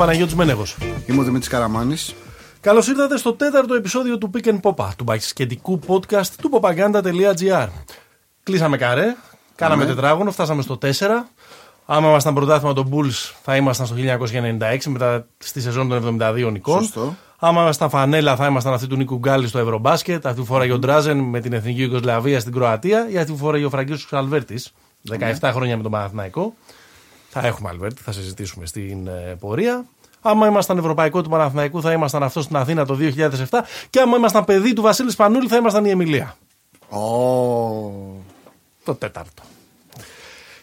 Παναγιώτης Μένεγος. Είμαι ο Δημήτρης Καραμάνης. Καλώς ήρθατε στο τέταρτο επεισόδιο του Pick and Popa, του μπασκετικού podcast του popaganda.gr. Κλείσαμε καρέ, κάναμε Ναι. τετράγωνο, φτάσαμε στο 4. Άμα ήμασταν πρωτάθλημα των Bulls, θα ήμασταν στο 1996 μετά στη σεζόν των 72 νικών. Σωστό. Άμα ήμασταν φανέλα, θα ήμασταν αυτή του Νίκου Γκάλη στο Ευρωμπάσκετ. Αυτή που φοράει ο Ντράζεν με την εθνική Ιουγκοσλαβία στην Κροατία. Ή αυτή που φοράει ο Φραγκίσκος Αλβέρτης, 17 χρόνια με τον Παναθηναϊκό. Θα έχουμε Αλβέρτη, θα συζητήσουμε στην ε, πορεία. Άμα ήμασταν Ευρωπαϊκό του Παναθηναϊκού, θα ήμασταν αυτός στην Αθήνα το 2007. Και άμα ήμασταν παιδί του Βασίλη Πανούλη, θα ήμασταν η Εμιλία. Ω. Το τέταρτο.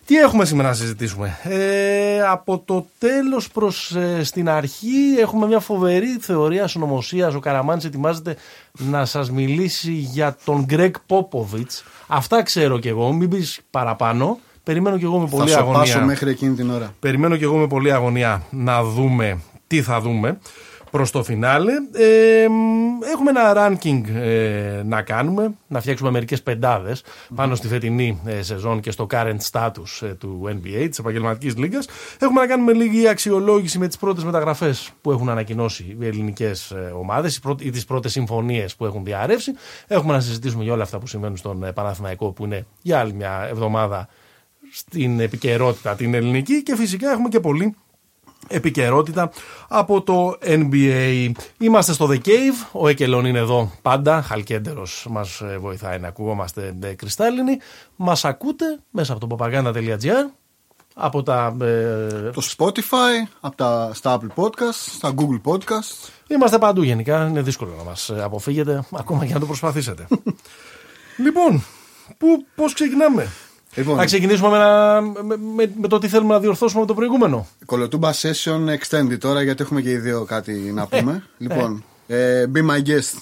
Τι έχουμε σήμερα να συζητήσουμε; Ε, από το τέλος προς ε, στην αρχή έχουμε μια φοβερή θεωρία συνωμοσίας. Ο Καραμάνης ετοιμάζεται να σας μιλήσει για τον Γκρέκ Πόποβιτς. Αυτά ξέρω κι εγώ, μην πεις παραπάνω. Περιμένω κι εγώ με Θα πολύ σοπάσω αγωνία. μέχρι εκείνη την ώρα. Περιμένω κι εγώ με πολλή αγωνία να δούμε τι θα δούμε προς το φινάλε. Ε, μ, έχουμε ένα ranking ε, να κάνουμε, να φτιάξουμε μερικές πεντάδες πάνω στη φετινή ε, σεζόν και στο current status ε, του NBA, της επαγγελματικής λίγας. Έχουμε να κάνουμε λίγη αξιολόγηση με τις πρώτες μεταγραφές που έχουν ανακοινώσει οι ελληνικές ε, ομάδες οι πρώτ- ή τις πρώτες συμφωνίες που έχουν διαρρεύσει. Έχουμε να συζητήσουμε για όλα αυτά που συμβαίνουν στον ε, Παναθηναϊκό που είναι για άλλη μια εβδομάδα στην επικαιρότητα την ελληνική και φυσικά έχουμε και πολύ επικαιρότητα από το NBA. Είμαστε στο The Cave, ο Εκελόν είναι εδώ πάντα, χαλκέντερος μας ε, βοηθάει να ακουγόμαστε ε, κρυστάλλινοι. Μας ακούτε μέσα από το propaganda.gr, από τα... ε, Το Spotify, από τα, στα Apple Podcast, στα Google Podcast. Είμαστε παντού γενικά, είναι δύσκολο να μας ε, αποφύγετε, ακόμα και να το προσπαθήσετε. λοιπόν, που, πώς ξεκινάμε; Λοιπόν, Να ξεκινήσουμε με, ένα- με, με- με το τι θέλουμε να διορθώσουμε με το προηγούμενο. Κολοτούμπα Session Extended τώρα γιατί έχουμε και οι δύο κάτι να πούμε. λοιπόν, ε, be my guest.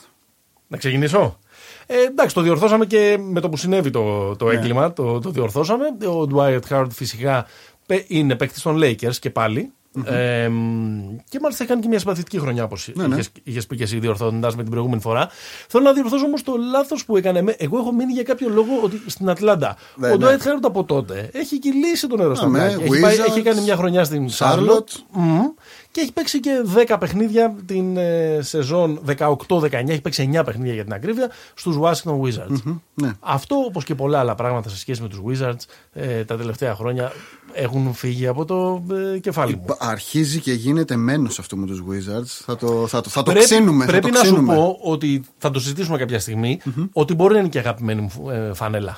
Να ξεκινήσω; Ε, εντάξει, το διορθώσαμε και με το που συνέβη το, το έγκλημα. Το, το διορθώσαμε. Ο Dwight Howard φυσικά πε- είναι παίκτης των Lakers και πάλι. Ε, μ, και μάλιστα έχει κάνει και μια συμπαθητική χρονιά όπως Ναι, ναι. είχε πει και εσύ διορθωνόντανε την προηγούμενη φορά. Θέλω να διορθώσω όμως το λάθος που έκανε. με- Εγώ έχω μείνει για κάποιο λόγο ότι στην Ατλάντα. Ναι, ο ναι. Dwight Howard από τότε έχει κυλήσει τον νερό στα Ναι, μάτια. έχει, πάει- Wizards, έχει κάνει μια χρονιά στην Charlotte. Charlotte. Μμμ. Και έχει παίξει και 10 παιχνίδια την ε, σεζόν 18-19. Έχει παίξει 9 παιχνίδια για την ακρίβεια στους Washington Wizards. ναι. Αυτό όπως και πολλά άλλα πράγματα σε σχέση με τους Wizards ε, τα τελευταία χρόνια έχουν φύγει από το ε, κεφάλι μου. Αρχίζει και γίνεται μένος αυτό με τους Wizards. Θα το, θα το, θα το Πρέπει, ξύνουμε. πρέπει θα το να σου ξύνουμε. πω ότι θα το συζητήσουμε κάποια στιγμή, ότι μπορεί να είναι και αγαπημένη μου ε, φανέλα.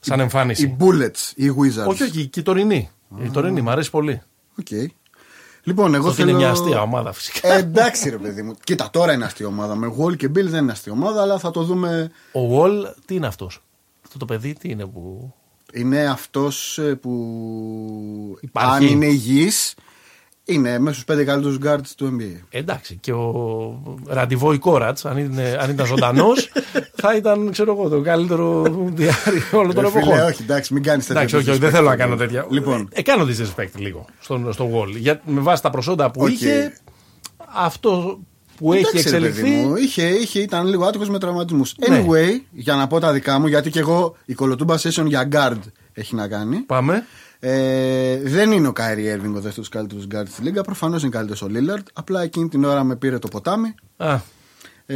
Σαν εμφάνιση. Οι Bullets, οι Wizards. Όχι, όχι, και η τωρινή. Η τωρινή, μου αρέσει πολύ. Οκ. Λοιπόν, εγώ Ότι θέλω... είναι μια αστεία ομάδα φυσικά. Ε, εντάξει ρε παιδί μου. Κοίτα, τώρα είναι αστεία ομάδα. Με Wall και Beal δεν είναι αστεία ομάδα, αλλά θα το δούμε. Ο Wall, τι είναι αυτός; Αυτό το παιδί, τι είναι που. Είναι αυτός ε, που Υπάρχει. αν είναι υγιής είναι μέσα στους πέντε καλύτερους guards του NBA. Εντάξει, και ο Ραντιβόι Κόρατς, αν, είναι- αν ήταν ζωντανός, θα ήταν, ξέρω εγώ, το καλύτερο δυάρι όλων των Ρε φίλε, εποχών. όχι, εντάξει, μην κάνεις τέτοια Εντάξει, όχι, όχι, disrespect. δεν θέλω να κάνω τέτοια. Λοιπόν, Ε, κάνω disrespect λίγο στο, στο Wall. Για, με βάση τα προσόντα που Οκ. είχε, αυτό που έχει εντάξει, ρε παιδί εξελιχθεί. μου, είχε, είχε, ήταν λίγο άτυχος με τραυματισμούς. Ναι. Anyway, για να πω τα δικά μου, γιατί και εγώ η κολοτούμπα session για guard έχει να κάνει. Πάμε. Ε, δεν είναι ο Κάιρι Έρβινγκ ο δεύτερος καλύτερος γκάρτ τη Λίγκα. Προφανώς είναι καλύτερος ο Λίλαρντ. Απλά εκείνη την ώρα με πήρε το ποτάμι. Α, Ε,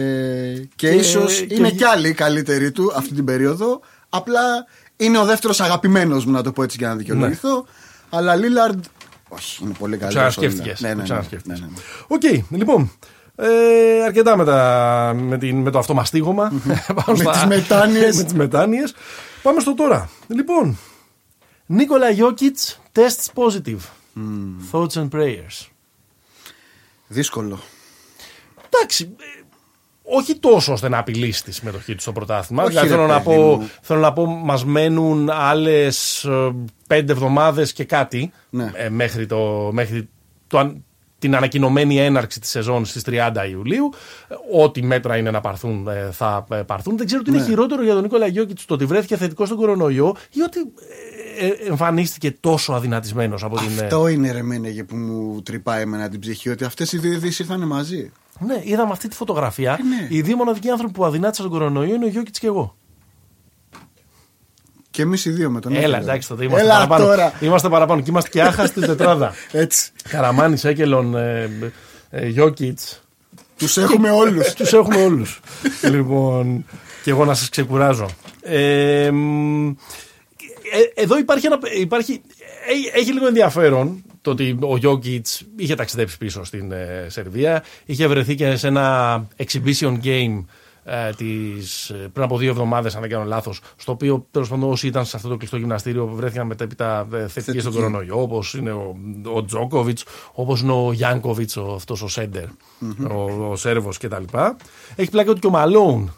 και, Και- ίσως και- είναι κι άλλοι καλύτεροι του αυτή την περίοδο. Απλά είναι ο δεύτερος αγαπημένος μου, να το πω έτσι για να δικαιολογηθώ. Ναι. Αλλά Λίλαρντ. Όχι, είναι πολύ καλύτερος. Ξανασκέφτηκες. Ναι, ναι, ναι, ναι, Ξανασκέφτηκες. ναι, ναι. Οκ, λοιπόν. Ε, αρκετά με, τα, με, την, με το αυτομαστίγωμα. Πάμε Με τις μετάνοιες. με τις μετάνοιες. Πάμε στο τώρα. Λοιπόν, Νίκολα Γιώκητς, tests positive. Thoughts and prayers. Δύσκολο. Εντάξει, ε, όχι τόσο ώστε να απειλήσεις τη συμμετοχή του στο πρωτάθλημα. Όχι, δηλαδή, ρε θέλω, να παιδί πω, μου. θέλω να πω, μας μένουν άλλες πέντε εβδομάδες και κάτι Ναι. ε, μέχρι, το, μέχρι το, αν- την ανακοινωμένη έναρξη της σεζόν στις 30 Ιουλίου. Ε, Ό,τι μέτρα είναι να πάρθουν ε, θα ε, πάρθουν. Δεν ξέρω τι είναι Ναι. χειρότερο για τον Νίκολα Γιώκητς το ότι βρέθηκε θετικό στον κορονοϊό ή ότι ε, ε, εμφανίστηκε τόσο αδυνατισμένος από την. ε, Αυτό είναι ρε Μένεγε που μου τρυπάει εμένα την ψυχή. Ότι αυτές οι δύο ειδήσεις ήρθαν μαζί. Ναι, είδαμε αυτή τη φωτογραφία. Ε, ναι. Οι δύο μοναδικοί άνθρωποι που αδυνάτησαν τον κορονοϊό είναι ο Γιώκητς και εγώ. Οι δύο μοναδικοί άνθρωποι που αδυνάτησαν τον κορονοϊό είναι ο Γιώκητ και εγώ. Ναι, είδαμε αυτή τη φωτογραφία. Οι δύο μοναδικοί άνθρωποι που αδυνάτησαν τον κορονοϊό είναι ο Γιώκητ και εγώ. Και εμείς οι δύο με τον Έλα, Έκελο. εντάξει, τότε είμαστε Έλα παραπάνω. τώρα. Είμαστε παραπάνω και είμαστε και άχαστοι τετράδα. Έτσι. Καραμάνι, Σέκελον, ε, ε, Γιώκητς. Τους έχουμε όλους. Τους έχουμε όλους. λοιπόν, και εγώ να σας ξεκουράζω. Ε, μ, ε, εδώ υπάρχει, ένα, υπάρχει έ- έχει λίγο ενδιαφέρον το ότι ο Γιώκητς είχε ταξιδέψει πίσω στην ε, Σερβία. Είχε βρεθεί και σε ένα exhibition game ε, της, ε, πριν από δύο εβδομάδες, αν δεν κάνω λάθος, στο οποίο τέλος πάντων όσοι ήταν σε αυτό το κλειστό γυμναστήριο βρέθηκαν μετέπειτα ε, θετικοί στον Θετικοί. κορονοϊό, όπως είναι ο, ο Τζόκοβιτς, όπως είναι ο Γιάνκοβιτς, αυτός ο σεντερ ο, ο Σέρβος κτλ. Έχει πλάκα ότι και ο Μαλόν,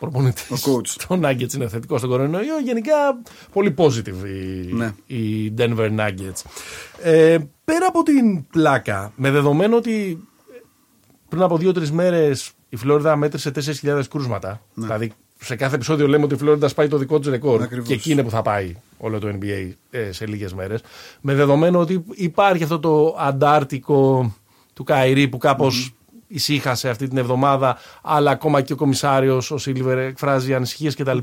προπονητής Ο coach. των Nuggets, είναι θετικός στον κορονοϊό. Γενικά πολύ positive οι, Ναι. οι Denver Nuggets. Ε, πέρα από την πλάκα, με δεδομένο ότι πριν από δύο-τρεις μέρες η Φλόριδα μέτρησε 4.000 κρούσματα. Δηλαδή, σε κάθε επεισόδιο λέμε ότι η Φλόριδα σπάει το δικό της ρεκόρ. Ακριβώς. Και εκεί είναι που θα πάει όλο το NBA ε, σε λίγες μέρες. Με δεδομένο ότι υπάρχει αυτό το αντάρτικο του Καϊρή που καπω ησύχασε αυτή την εβδομάδα, αλλά ακόμα και ο κομισάριος, ο Σίλβερ, εκφράζει ανησυχίες κτλ.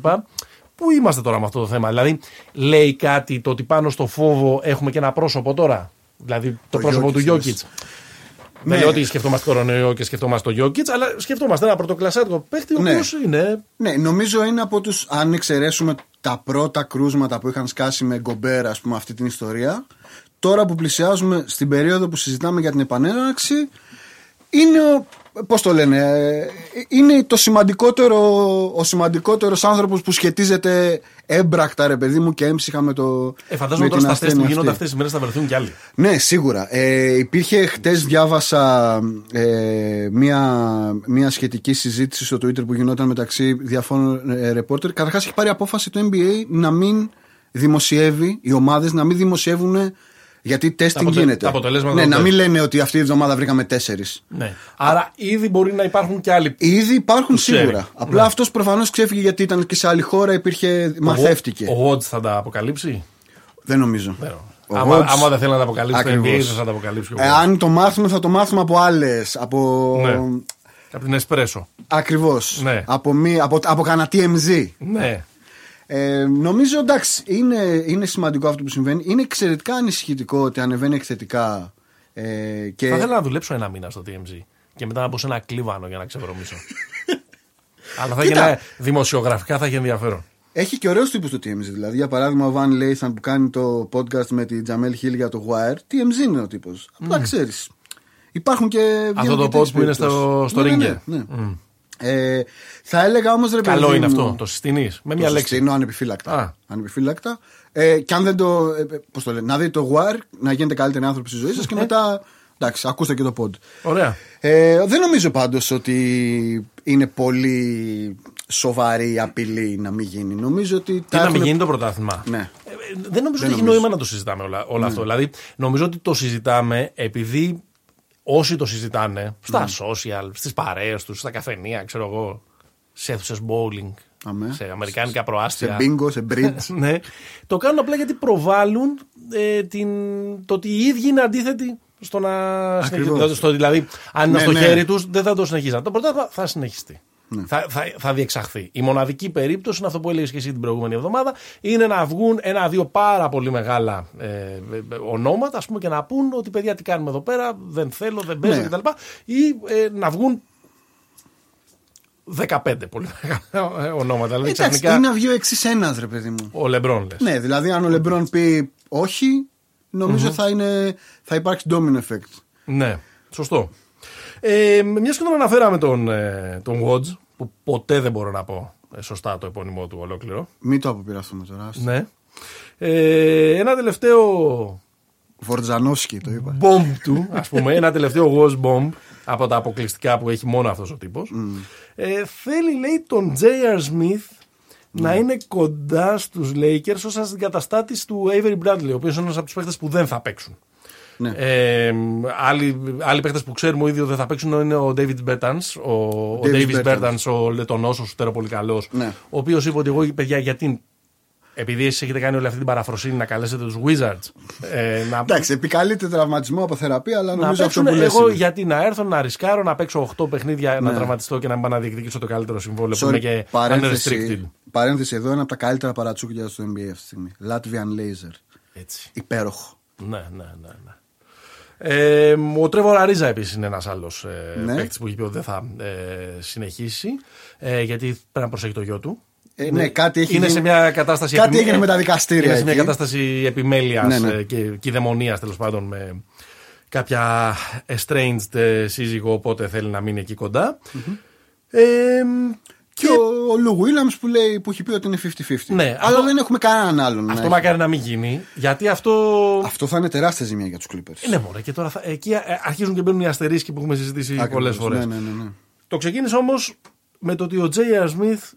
Πού είμαστε τώρα με αυτό το θέμα, Δηλαδή, λέει κάτι το ότι πάνω στο φόβο έχουμε και ένα πρόσωπο τώρα; Δηλαδή, το, Ο πρόσωπο του Jokic, Γιώκητς. λες. Δεν Ναι. λέω ότι σκεφτόμαστε κορονοϊό και σκεφτόμαστε το Γιώκητς, αλλά σκεφτόμαστε ένα πρωτοκλασσάτικο παίχτη ο Ναι. οποίος είναι. Ναι, νομίζω είναι από του. Αν εξαιρέσουμε τα πρώτα κρούσματα που είχαν σκάσει με γκομπέρα, ας πούμε, αυτή την ιστορία. Τώρα που πλησιάζουμε στην περίοδο που συζητάμε για την επανέναρξη, είναι ο. Πώς το λένε, ε, είναι το σημαντικότερο, ο σημαντικότερος άνθρωπος που σχετίζεται έμπρακτα, ρε παιδί μου, και έμψυχα με το. Ε, φαντάζομαι με τώρα την στα τεστ που ασθένεια γίνονται αυτή. αυτές τι μέρες θα βρεθούν κι άλλοι. Ναι, σίγουρα. Ε, υπήρχε χτες διάβασα ε, μια, μια σχετική συζήτηση στο Twitter που γινόταν μεταξύ διαφόρων ε, ρεπόρτερ. Καταρχάς έχει πάρει απόφαση το NBA να μην δημοσιεύει, οι ομάδες να μην δημοσιεύουν γιατί testing αποτε- γίνεται. τα αποτελέσματα ναι, των να τεστ. μην λένε ότι αυτή η εβδομάδα βρήκαμε τέσσερις. Ναι. Άρα ήδη μπορεί να υπάρχουν κι άλλοι. Ήδη υπάρχουν ξέρει. σίγουρα. Απλά Ναι. αυτός προφανώς ξέφυγε γιατί ήταν και σε άλλη χώρα, υπήρχε, μαθεύτηκε. Ο Watts θα τα αποκαλύψει; Δεν νομίζω. Δεν Ο άμα, Woods- άμα δεν θέλει να τα αποκαλύψει το NBA, Ακριβώς. ίσω θα τα αποκαλύψει. ο Ε, Woods. αν το μάθουμε, θα το μάθουμε από άλλες. Από... Ναι. Από την Εσπρέσο. Ακριβώς. Ναι. Από, μη, από, από κανένα TMZ. Ναι. Ε, νομίζω εντάξει, είναι, είναι σημαντικό αυτό που συμβαίνει. Είναι εξαιρετικά ανησυχητικό ότι ανεβαίνει εκθετικά. Ε, και... Θα ήθελα να δουλέψω ένα μήνα στο TMZ και μετά να μπω σε ένα κλίβανο για να ξεβρωμίσω. Αλλά θα Κοίτα. γίνει δημοσιογραφικά θα έχει ενδιαφέρον. Έχει και ωραίους τύπους στο TMZ. Δηλαδή, για παράδειγμα, ο Van Lathan που κάνει το podcast με τη Τζαμέλ Hill για το Wire, TMZ είναι ο τύπος. Απλά ξέρεις. Υπάρχουν και. Αυτό το βγαίνουν και pod τέτοιες που είναι στο, περιπτώσεις. στο Ναι, ναι, Ringer. ναι, ναι. Ε, θα έλεγα όμως ρε Καλό παιδί είναι μου- αυτό. Το συστηνεί. Με μια το λέξη. συστήνω ανεπιφύλακτα. Α. ανεπιφύλακτα. Ε, και αν δεν το. Ε, πώς το λένε, να δείτε το Wire, να γίνετε καλύτεροι άνθρωποι στη ζωή σας και μετά. Εντάξει, ακούστε και το pod. Ωραία. Ε, δεν νομίζω πάντως ότι είναι πολύ σοβαρή η απειλή να μην γίνει. Νομίζω ότι. Τι τα να μην έχουν- γίνει το πρωτάθλημα; Ναι. Ε, δεν νομίζω ότι έχει νομίζω. νόημα να το συζητάμε όλα, όλα αυτό. Δηλαδή, νομίζω ότι το συζητάμε επειδή όσοι το συζητάνε στα social, στις παρέες τους, στα καφενεία, ξέρω εγώ, σε αίθουσες bowling, Αμέ. σε αμερικάνικα Σε προάστια. bingo, σε bridge. ναι, το κάνουν απλά γιατί προβάλλουν ε, την, το ότι οι ίδιοι είναι αντίθετοι στο να συνεχίσουν. Στο, δηλαδή, αν είναι Ναι, στο ναι. χέρι τους, δεν θα το συνεχίσουν. Το πρωτάθλημα θα συνεχιστεί. Θα, θα, θα διεξαχθεί. Η μοναδική περίπτωση είναι αυτό που έλεγες και εσύ την προηγούμενη εβδομάδα. Είναι να βγουν ένα-δύο πάρα πολύ μεγάλα ε, ε, ονόματα ας πούμε, και να πούν ότι παιδιά τι κάνουμε εδώ πέρα, δεν θέλω, δεν παίζω Ναι. κτλ. Ή ε, να βγουν 15 πολύ μεγάλα ε, ονόματα. Δηλαδή Εντάξει, ξαφνικά είναι να βγει ο εξής ένας, ρε παιδί μου. ο Λεμπρόν λες. Ναι, δηλαδή αν ο Λεμπρόν πει όχι, νομίζω θα, είναι, θα υπάρξει domino effect. Ναι, σωστό. Ε, Μιας και τον αναφέραμε τον, ε, τον Watts, που ποτέ δεν μπορώ να πω ε, σωστά το επώνυμό του ολόκληρο. Μην το αποπειράσουμε τώρα. άστο. Ναι. Ε, ένα τελευταίο Φορτζανόσκι το είπα. bomb του, ας πούμε, ένα τελευταίο was bomb από τα αποκλειστικά που έχει μόνο αυτός ο τύπος. Ε, θέλει, λέει, τον J.R. Smith να είναι κοντά στους Lakers ως αντικαταστάτης του Avery Bradley, ο οποίος είναι ένας από τους παίχτες που δεν θα παίξουν. Ναι. Ε, άλλοι, άλλοι παίχτες που ξέρουμε ήδη ότι δεν θα παίξουν είναι ο David Bertans, ο, ο David Davis Bertans. Bertans, ο Λετωνός, ο σουτέρο πολύ καλός, Ναι. ο οποίος είπε ότι εγώ, παιδιά, γιατί επειδή εσείς έχετε κάνει όλη αυτή την παραφροσύνη να καλέσετε τους Wizards. Ε, να, Εντάξει, επικαλείται τραυματισμό από θεραπεία, αλλά να νομίζω αυτό παίξουν, που λες εγώ είναι. γιατί να έρθω να ρισκάρω να παίξω 8 παιχνίδια, να Ναι. τραυματιστώ και να μην πάω να διεκδικήσω το καλύτερο συμβόλαιο που Sorry, είναι και unrestricted. παρένθεση, παρένθεση εδώ, ένα από τα καλύτερα παρατσούκια στο NBA αυτή τη στιγμή. Latvian Laser. Έτσι. Υπέροχο. Ναι, ναι, ναι. ναι. Ε, ο Τρέβορ Αρίζα επίσης είναι ένας άλλος ε, Ναι. παίκτης που έχει πει ότι δεν θα ε, συνεχίσει. Ε, γιατί πρέπει να προσέχει το γιο του. Ε, ναι, κάτι έχει είναι γίνει- σε μια κατάσταση. κάτι επιμέ- έγινε με τα δικαστήρια Είναι σε μια εκεί. κατάσταση επιμέλειας Ναι, ναι. και κυδαιμονίας τέλος πάντων με κάποια estranged ε, σύζυγο, οπότε θέλει να μείνει εκεί κοντά. Ε, Και ο, ο Λου Williams που, λέει, που έχει πει ότι είναι 50-50. Ναι, Αλλά αυτό- δεν έχουμε κανέναν άλλον. να αυτό έχει. μακάρι να μην γίνει, γιατί αυτό. Αυτό θα είναι τεράστια ζημία για τους Clippers. Ναι, μωρέ, και τώρα θα, εκεί ε, αρχίζουν και μπαίνουν οι αστερίσκοι που έχουμε συζητήσει Ακριβώς. πολλές φορές. Ναι, ναι, ναι, ναι. Το ξεκίνησε όμως με το ότι ο J.R. Smith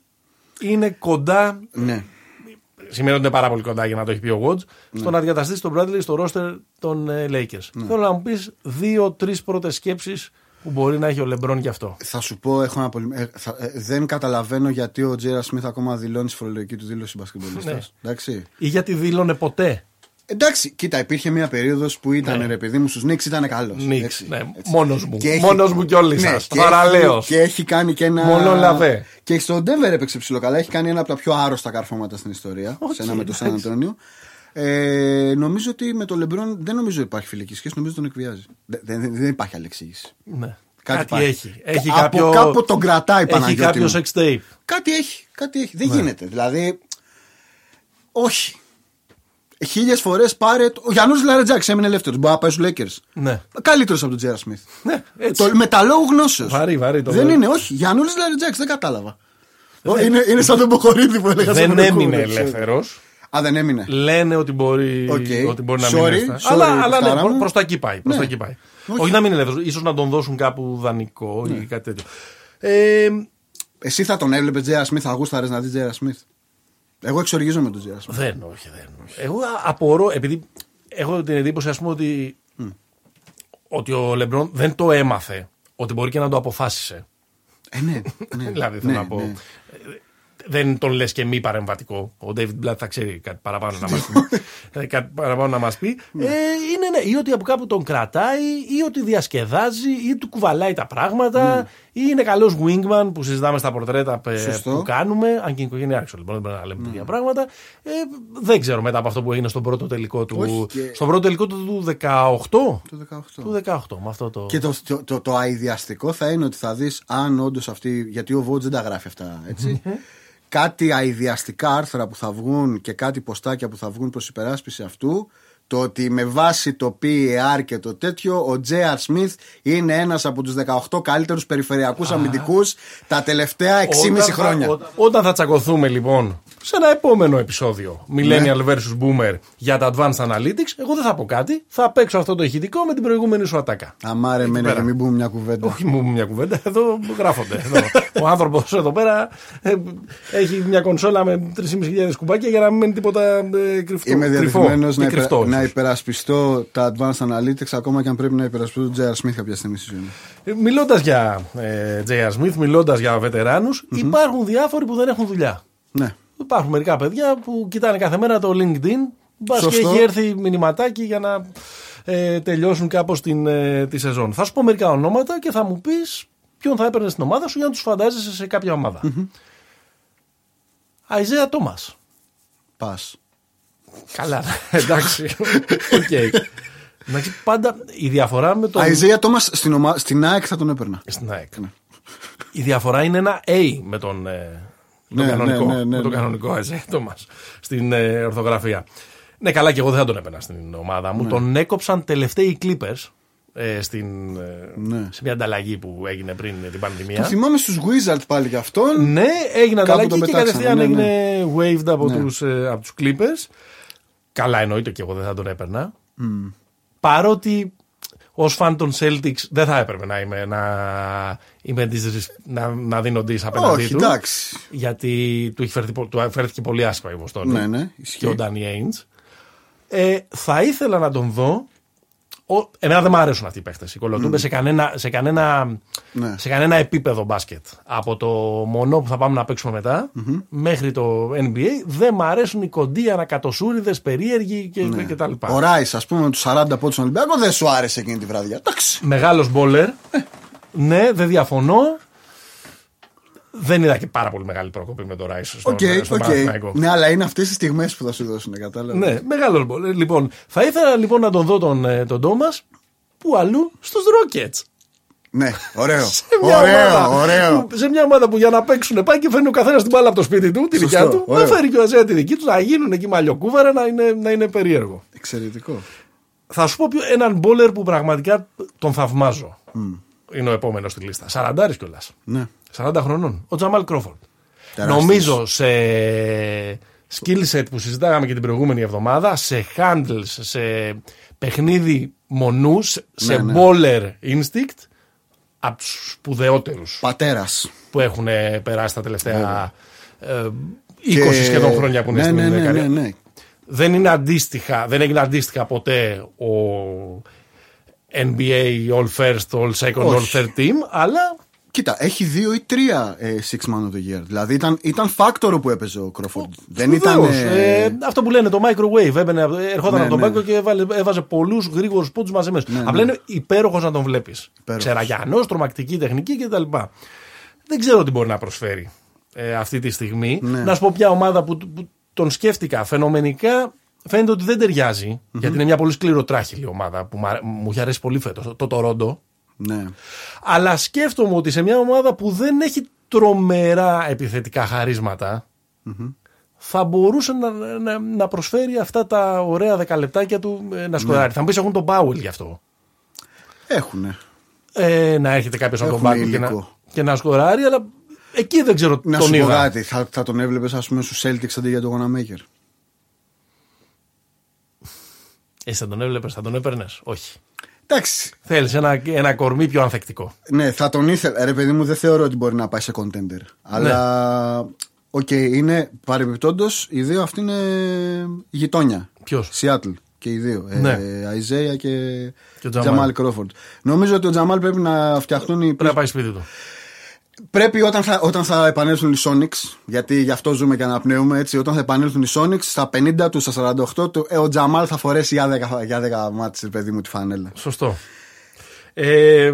είναι κοντά. ναι. Σημαίνει ότι είναι πάρα πολύ κοντά για να το έχει πει ο Woods. Στο να αντικαταστήσει τον Bradley στο roster των ε, Lakers. Θέλω να μου πεις δύο-τρεις πρώτες σκέψεις που μπορεί να έχει ο Λεμπρόν γι' αυτό. Θα σου πω, έχω ένα πολύ... ε, θα- ε, δεν καταλαβαίνω γιατί ο J.R. Smith ακόμα δηλώνει στη φορολογική του δήλωση μπασκετμπολίστα. Ναι. Εντάξει. Ή γιατί δήλωνε ποτέ. Εντάξει, κοίτα, υπήρχε μια περίοδος που ήταν Ναι. ρε παιδί μου στους Νίξ ήταν καλός. Νίξ, ναι, μόνος μου. Μόνος μου κι όλοι σας. και Παραλέος. έχει- Και έχει κάνει και ένα. Μολών λαβέ. Και στο Denver έπαιξε ψιλοκαλά. Έχει κάνει ένα από τα πιο άρρωστα καρφώματα στην ιστορία. Οκ, σε ένα με το Σαν εντάξει. Αντώνιο. Ε, νομίζω ότι με τον Λεμπρόν δεν νομίζω υπάρχει φιλική σχέση, νομίζω τον εκβιάζει. Δεν, δεν, δεν υπάρχει άλλη εξήγηση. Ναι. Κάτι Κάτι, υπάρχει. έχει. έχει Από κάποιο... κάπου τον κρατάει Έχει Παναγιώτη κάποιο μου. sex tape. Κάτι έχει, κάτι έχει. Ναι. Δεν γίνεται. Δηλαδή, όχι. Χίλιες φορές πάρε. το- Ο Γιαννούλης Λαρεντζάκης έμεινε ελεύθερος. Μπορεί να πάει στους Lakers. Ναι. Καλύτερος από τον J.R. Smith. Ναι, έτσι. Το, με τα λόγου γνώσεως. Βαρύ, βαρύ το Δεν λέω. είναι, όχι. Γιαννούλης Λαρεντζάκης, δεν κατάλαβα. Ω, είναι, είναι σαν τον Μποχωρίδη που έλεγα Δεν στον έμεινε Μποχωρίδη, ξέρω. ελεύθερος. Α, δεν έμεινε. Λένε ότι μπορεί, Οκ. ότι μπορεί να Sorry, μείνει. ελεύθερος. sorry, αλλά αλλά Κωστάρα ναι, μου. προς τα εκεί πάει. Προς Ναι. τα εκεί πάει. Όχι. Όχι. να μην είναι ελεύθερο. ίσως να τον δώσουν κάπου δανεικό Ναι. ή κάτι τέτοιο. Ε, Εσύ θα τον έβλεπες J.R. Smith, θα γούσταρες να δεις J.R. Smith. Εγώ εξοργίζομαι τον J.R. Smith. δεν, όχι, δεν. όχι. Εγώ απορώ, επειδή έχω την εντύπωση, ας πούμε, ότι, ότι ο Λεμπρόν δεν το έμαθε. Ότι μπορεί και να το αποφάσισε. Ε, ναι. ναι δηλαδή, θέλω ναι, να πω. ναι. Δεν τον λες και μη παρεμβατικό. Ο David Blatt θα ξέρει κάτι παραπάνω να μας πει. Ε, κάτι παραπάνω να μας πει. Ε, είναι ναι, ή ότι από κάπου τον κρατάει, ή ότι διασκεδάζει, ή του κουβαλάει τα πράγματα, ή είναι καλός wingman που συζητάμε στα πορτρέτα ε, Σωστό. που κάνουμε. Αν και η οικογένεια άρχισε λοιπόν, δεν πρέπει να λέμε τέτοια πράγματα. Ε, δεν ξέρω μετά από αυτό που έγινε στον πρώτο τελικό του. Όχι, και- Στον πρώτο τελικό του του 18. Το 18. Του 18, με αυτό το. Και το, το, το, το αειδιαστικό θα είναι ότι θα δεις αν όντως αυτή. Γιατί ο Βότζ δεν τα γράφει αυτά, έτσι. Κάτι αειδιαστικά άρθρα που θα βγουν και κάτι ποστάκια που θα βγουν προς υπεράσπιση αυτού. Το ότι με βάση το PER και το τέτοιο, ο J.R. Smith είναι ένας από τους 18 καλύτερους περιφερειακούς αμυντικούς τα τελευταία 6,5 Όταν θα- χρόνια. ό- όταν θα τσακωθούμε λοιπόν σε ένα επόμενο επεισόδιο Millennial Ναι. vs Boomer για τα Advanced Analytics, εγώ δεν θα πω κάτι. Θα παίξω αυτό το ηχητικό με την προηγούμενη σου ατάκα. Αμάρε μένα πέρα. και μην πούμε μια κουβέντα. Όχι μου μια κουβέντα, εδώ γράφονται. Εδώ. Ο άνθρωπος εδώ πέρα ε, έχει μια κονσόλα με 3.500 κουμπάκια για να μην μένει τίποτα ε, κρυφτό. Είμαι κρυφό διαδεδομένο και να, κρυφτό, υπερα... να ίσως. υπερασπιστώ τα advanced analytics ακόμα και αν πρέπει να υπερασπιστώ τον J.R. Smith κάποια στιγμή στη ζωή μου. Μιλώντας για ε, J.R. Smith, μιλώντας για βετεράνους, υπάρχουν διάφοροι που δεν έχουν δουλειά. Ναι. Υπάρχουν μερικά παιδιά που κοιτάνε κάθε μέρα το LinkedIn. Μπας και Σωστό. έχει έρθει μηνυματάκι για να ε, τελειώσουν κάπως την, ε, τη σεζόν. Θα σου πω μερικά ονόματα και θα μου πεις ποιον θα έπαιρνες στην ομάδα σου για να τους φαντάζεσαι σε κάποια ομάδα. Αϊζέα Τόμας. Πας. Καλά, εντάξει. Οκ. Εντάξει, πάντα η διαφορά με τον. Αϊζέα Τόμας στην, ομα... στην ΑΕΚ θα τον έπαιρνα. Στην ΑΕΚ. Η διαφορά είναι ένα A με τον, ε, με τον Ναι, κανονικό, ναι, ναι, ναι, με τον ναι. κανονικό Αϊζέα Τόμας στην ε, ορθογραφία. Ναι, καλά, και εγώ δεν θα τον έπαιρνα στην ομάδα μου. Τον έκοψαν τελευταίοι οι Clippers ε, στην, ε, Ναι. σε μια ανταλλαγή που έγινε πριν την Το πανδημία. θυμάμαι στους Wizards πάλι για αυτόν. Ναι, έγινε Κάπου ανταλλαγή τον και πετάξανε, κατευθείαν ναι, έγινε waved από, Ναι. τους, ε, από τους Clippers. Καλά εννοείται και εγώ δεν θα τον έπαιρνα. Παρότι ως φαν των Celtics δεν θα έπρεπε να είμαι να, είμαι disres- να, να δίνω dis απέναντί Όχι, του. εντάξει. Γιατί του, έχει φέρθει, πο- του φέρθηκε πολύ άσχημα η Βοστόνη. Ναι, ναι, ισχύει. Και ο Ντάνι Ainge. Ε, θα ήθελα να τον δω Ο, εμένα δεν μου αρέσουν αυτοί οι παίχτες. Οι κολοτούμπες σε, κανένα, σε, κανένα, Ναι. σε κανένα επίπεδο μπάσκετ. Από το μονό που θα πάμε να παίξουμε μετά μέχρι το NBA δεν μου αρέσουν οι κοντοί ανακατοσούριδες, περίεργοι και, Ναι. και τα λοιπά. Ο Ράις, ας πούμε, με τους 40 πόντους στον Ολυμπιακό δεν σου άρεσε εκείνη τη βραδιά. Εντάξει. Μεγάλος baller. Ναι, δεν διαφωνώ. Δεν είδα και πάρα πολύ μεγάλη πρόκοπη με το Ράι στον, Οκ, στον οκ. Παναθηναϊκό. Ναι, αλλά είναι αυτές τις στιγμές που θα σου δώσουν, κατάλαβες. Ναι, μεγάλο baller. Λοιπόν, θα ήθελα λοιπόν να τον δω τον, ε, τον Τόμας που αλλού στους Rockets. Ναι, ωραίο. Σε μια, ωραίο, ομάδα, ωραίο. Που, σε μια ομάδα που για να παίξουν πάει και φέρνει ο καθένας την μπάλα από το σπίτι του, τη δικιά Σωστό, του. ωραίο. Να φέρει και ο Αϊζέα τη δική του, να γίνουν εκεί μαλλιοκούβαρα, να είναι, να είναι περίεργο. Εξαιρετικό. Θα σου πω ποιο, έναν baller που πραγματικά τον θαυμάζω. Είναι ο επόμενος στη λίστα. Σαραντάρης κιόλας. Ναι. 40 χρονών. Ο Τζαμάλ Κρόφορντ. Τεράστιος. Νομίζω σε skill set που συζητάγαμε και την προηγούμενη εβδομάδα, σε handles, σε παιχνίδι μονούς, σε ναι. bowler instinct, από τους σπουδαιότερους Πατέρας. που έχουν ε, περάσει τα τελευταία ε, 20 Και- σχεδόν χρόνια που είναι ναι, στην ναι, ναι, καριέρα. ναι, ναι. Δεν είναι αντίστοιχα, δεν έγινε αντίστοιχα ποτέ ο NBA All First, All Second, All Όχι. Third Team, αλλά Κοίτα, έχει δύο ή τρία ε, Six Man of the Year. Δηλαδή ήταν, ήταν φάκτορο που έπαιζε ο Κρόφορντ. Δεν ήταν. Βεβαίως. ε, Ε, αυτό που λένε το microwave. Έμπαινε, ερχόταν Ναι, από τον ναι. πάγκο και έβαλε, έβαζε πολλούς γρήγορους πόντους μαζεμένου. Ναι, Απλά είναι υπέροχος να τον βλέπεις. Υπέροχος. Ξεραγιανός, τρομακτική τεχνική κτλ. Δεν ξέρω τι μπορεί να προσφέρει ε, αυτή τη στιγμή. Ναι. Να σου πω ποια ομάδα που, που τον σκέφτηκα φαινομενικά. Φαίνεται ότι δεν ταιριάζει, γιατί είναι μια πολύ σκληροτράχηλη ομάδα που μου αρέ- μου έχει αρέσει πολύ φέτος. Το Τορόντο. ναι. Αλλά σκέφτομαι ότι σε μια ομάδα που δεν έχει τρομερά επιθετικά χαρίσματα, θα μπορούσε να, να, να προσφέρει αυτά τα ωραία δεκαλεπτάκια του ε, να σκοράρει. Θα μου πεις έχουν τον Πάουελ γι' αυτό. Έχουνε. Ε, να έρχεται κάποιος από τον Έχουν πάγκο και να, υλικό. και να σκοράρει, αλλά εκεί δεν ξέρω Να τον σου πω είδα. κάτι. Θα, θα τον έβλεπες, ας πούμε, στους Celtics αντί για τον Wanamaker. Εσύ θα τον έβλεπες, θα τον έπαιρνες; Όχι. Εντάξει. Θέλεις ένα, ένα κορμί πιο ανθεκτικό. Ναι, θα τον ήθελα. Ρε, παιδί μου, δεν θεωρώ ότι μπορεί να πάει σε contender. Αλλά. Οκ, είναι παρεμπιπτόντως, οι δύο αυτοί είναι γειτόνια. Ποιος; Σιάτλ και οι δύο. Ναι. Ε, Αϊζέια και, Και ο Τζαμάλ. Τζαμάλ Κρόφορντ. Νομίζω ότι ο Τζαμάλ πρέπει να φτιαχτούν οι. Πρέπει να πάει σπίτι του. Πρέπει όταν θα, όταν θα επανέλθουν οι Sonics, γιατί γι' αυτό ζούμε και αναπνέουμε έτσι, όταν θα επανέλθουν οι Sonics, στα 50 του, στα 48 του, ε, ο Τζαμάλ θα φορέσει για 10, για 10 μάτς, ρε παιδί μου, τη φανέλα. Σωστό. Ε,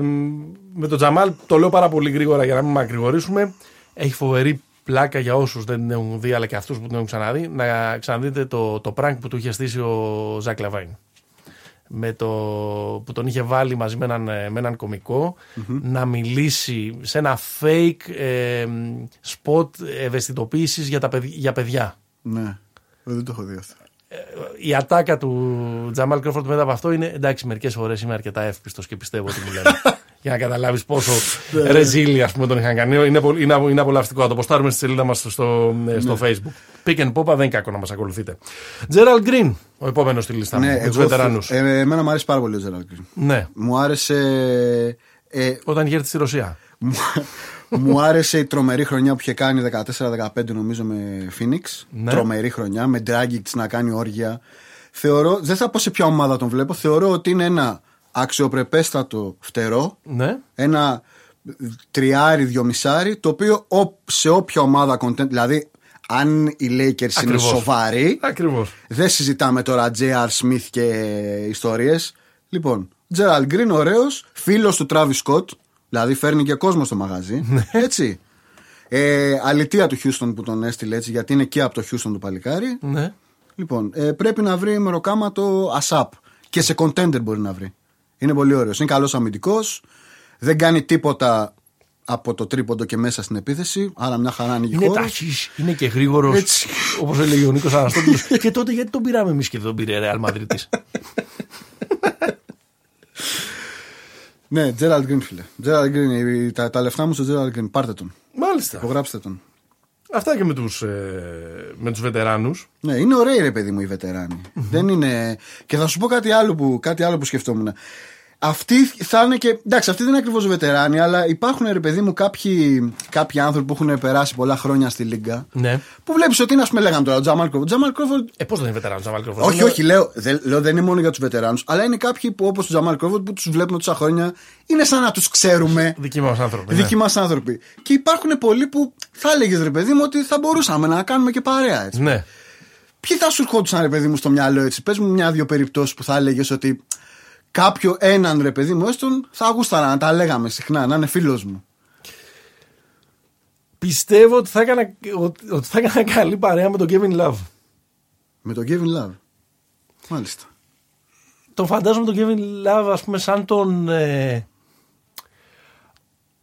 με τον Τζαμάλ, το λέω πάρα πολύ γρήγορα για να μην μακρηγορήσουμε. Έχει φοβερή πλάκα για όσους δεν την έχουν δει, αλλά και αυτούς που την έχουν ξαναδεί, να ξαναδείτε το, το prank που του είχε στήσει ο Ζακ Λαβάιν. Με το, που τον είχε βάλει μαζί με έναν, ε, με έναν κωμικό να μιλήσει σε ένα fake ε, spot ευαισθητοποίησης για, τα, παιδ- για παιδιά. Ναι, Ε, δεν το έχω δει αυτό. Η ατάκα του Τζαμάλ Κρόφορντ μετά από αυτό είναι εντάξει, μερικές φορές είμαι αρκετά εύπιστος και πιστεύω ότι μου λένε. για να καταλάβεις πόσο ρεζίλι ας πούμε, τον είχαν κάνει. Είναι, πολύ- είναι, είναι απολαυστικό. Θα το ποστάρουμε στη σελίδα μας στο, στο Facebook. Pick and Popa δεν είναι κακό να μας ακολουθείτε. Τζέραλ Γκριν, ο επόμενος στη λίστα μου. Ναι, με τους εγώ, βετεράνους. ε, εμένα μου άρεσε πάρα πολύ ο Τζεράλ Γκριν. Ναι, Μου άρεσε. Ε, όταν είχε έρθει στη Ρωσία. μου, μου άρεσε η τρομερή χρονιά που είχε κάνει 14-15 νομίζω με Phoenix. Ναι. Τρομερή χρονιά με Dragic να κάνει όργια. Θεωρώ, δεν θα πω σε ποια ομάδα τον βλέπω. Θεωρώ ότι είναι ένα αξιοπρεπέστατο φτερό. Ναι, Ένα τριάρι, δυομισάρι, το οποίο ο- σε όποια ομάδα content, δηλαδή αν οι Lakers είναι Ακριβώς. σοβαροί, ακριβώς. δεν συζητάμε τώρα J.R. Smith και ιστορίες. Λοιπόν, Gerald Green, ωραίος, φίλος του Travis Scott, δηλαδή φέρνει και κόσμο στο μαγαζί. Ναι. έτσι. Ε, αλητία του Houston που τον έστειλε έτσι, γιατί είναι και από το Houston του παλικάρι. Ναι. Λοιπόν, ε, πρέπει να βρει μεροκάματο ASAP. Και σε contender μπορεί να βρει. Είναι πολύ ωραίος. Είναι καλός αμυντικός. Δεν κάνει τίποτα από το τρίποντο και μέσα στην επίθεση. Άρα μια χαρά ανοίγει Είναι χώρος. ταχύς, είναι και γρήγορος. Έτσι. Όπως έλεγε ο Νίκος Αναστόπουλος. και τότε γιατί τον πήραμε εμείς και δεν τον πήρε Real Madrid. Ναι, Gerald Green, φίλε. Gerald Green, η- τα, τα λεφτά μου στο Gerald Green. Πάρτε τον. Μάλιστα. Υπογράψτε τον. Αυτά και με τους, ε, με τους βετεράνους. Ναι, είναι ωραίοι ρε παιδί μου οι βετεράνοι. Δεν είναι. Και θα σου πω κάτι άλλο που, κάτι άλλο που σκεφτόμουν. Αυτοί θα είναι και. Εντάξει, αυτοί δεν είναι ακριβώς βετεράνοι, αλλά υπάρχουν ρε παιδί μου κάποιοι, κάποιοι άνθρωποι που έχουν περάσει πολλά χρόνια στη Λίγκα. Ναι. Που βλέπεις ότι είναι, ας πούμε, λέγαμε τώρα, ο Τζαμάλ Κρόφορντ. Τζαμάλ Κρόφορντ. Ε, πώς δεν είναι βετεράνος Τζαμάλ Κρόφορντ. Όχι, όχι, λέω, δεν, λέω δεν είναι μόνο για τους βετεράνους, αλλά είναι κάποιοι που όπως ο Τζαμάλ Κρόφορντ που τους βλέπουμε τόσα χρόνια είναι σαν να τους ξέρουμε. Δικοί μας άνθρωποι. Δικοί μας άνθρωποι. Και υπάρχουν πολλοί που θα έλεγες ρε παιδί μου ότι θα μπορούσαμε να κάνουμε και παρέα έτσι. Ναι. Ποιοι θα σου ερχόντουσαν ρε παιδί μου στο μυαλό έτσι; Πες μου μια-δύο περιπτώσεις που θα έλεγες ότι κάποιο έναν ρε παιδί μου έστω θα γούσταρα να τα λέγαμε συχνά, να είναι φίλος μου. Πιστεύω ότι θα, έκανα, ότι, ότι θα έκανα καλή παρέα με τον Kevin Love. Με τον Kevin Love. Μάλιστα. Τον φαντάζομαι τον Kevin Love ας πούμε σαν τον ε,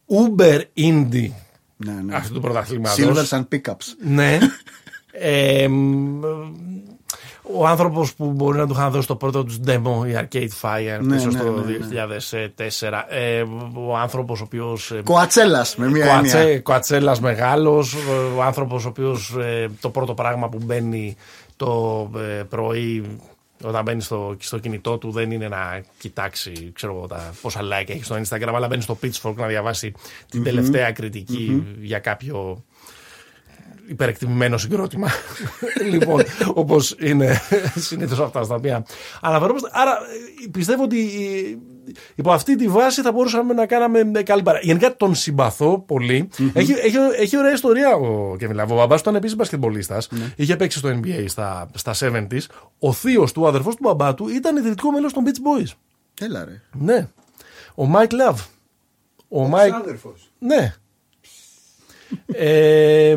Uber Indie Ναι, ναι. αυτού του πρωταθλήματος. Silvers and Pickups. Ναι. Ε, μ, ο άνθρωπος που μπορεί να του είχαν δώσει το πρώτο τους demo, η Arcade Fire, Ναι, πίσω ναι, στο ναι, 2004. Ε, ο άνθρωπος ο οποίος. Κοατσέλας με μία έννοια. Κοατσέ, Κοατσέλας μεγάλος, ο άνθρωπος ο οποίος το πρώτο πράγμα που μπαίνει το ε, πρωί όταν μπαίνει στο, στο κινητό του δεν είναι να κοιτάξει ξέρω, εγώ, τα, πόσα like έχει στο Instagram, αλλά μπαίνει στο Pitchfork να διαβάσει την τελευταία κριτική για κάποιο υπερεκτιμημένο συγκρότημα. λοιπόν, όπως είναι συνήθως αυτά στα οποία αναφερόμαστε. Άρα ε, πιστεύω ότι ε, υπό αυτή τη βάση θα μπορούσαμε να κάναμε καλή παρέα. Γενικά τον συμπαθώ πολύ. Έχει, έχει, έχει ωραία ιστορία ο Κέβιν Λαβ. Ο μπαμπάς του ήταν επίσης μπασκετμπολίστας. Είχε παίξει στο NBA στα, στα 70s. Ο θείος του, ο αδερφός του μπαμπά του, ήταν ιδρυτικό μέλος των Beach Boys. Έλα ρε. Ναι. Ο Μάικ Λαβ. Ο Μάικ. Ναι. Ε,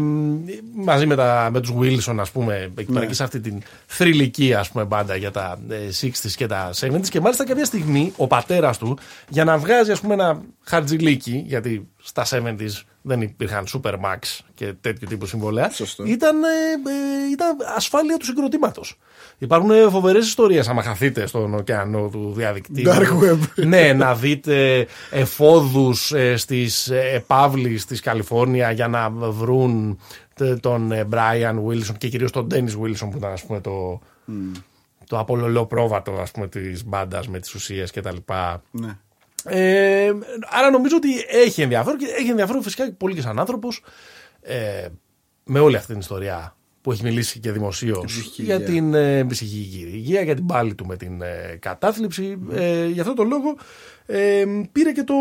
μαζί με, τα, με τους Wilson ας πούμε εκεί πέρα και σε αυτή την θρυλική ας πούμε μπάντα για τα ε, 60s και τα 70s και μάλιστα κάποια στιγμή ο πατέρας του για να βγάζει ας πούμε ένα χαρτζιλίκι γιατί στα 70s δεν υπήρχαν Supermax και τέτοιου τύπου συμβόλαια Σωστό. ήταν, ε, ε, ήταν ασφάλεια του συγκροτήματος Υπάρχουν ε, φοβερές ιστορίες, άμα χαθείτε στον ωκεανό του διαδικτύου. Dark web. ναι, να δείτε εφόδους ε, στις επαύλει της Καλιφόρνια για να βρουν τε- τον ε, Brian Wilson και κυρίως τον Dennis Wilson που ήταν ας πούμε το, το απολολό πρόβατο ας πούμε της μπάντας με τις ουσίες και τα λοιπά. Ναι. Ε, άρα νομίζω ότι έχει ενδιαφέρον και έχει ενδιαφέρον φυσικά και πολύ και σαν άνθρωπος ε, με όλη αυτή την ιστορία που έχει μιλήσει και δημοσίως ψυχική για υγεία. την ε, ψυχική υγεία, για την πάλη του με την ε, κατάθλιψη. Ε, γι' αυτό το λόγο ε, πήρε και το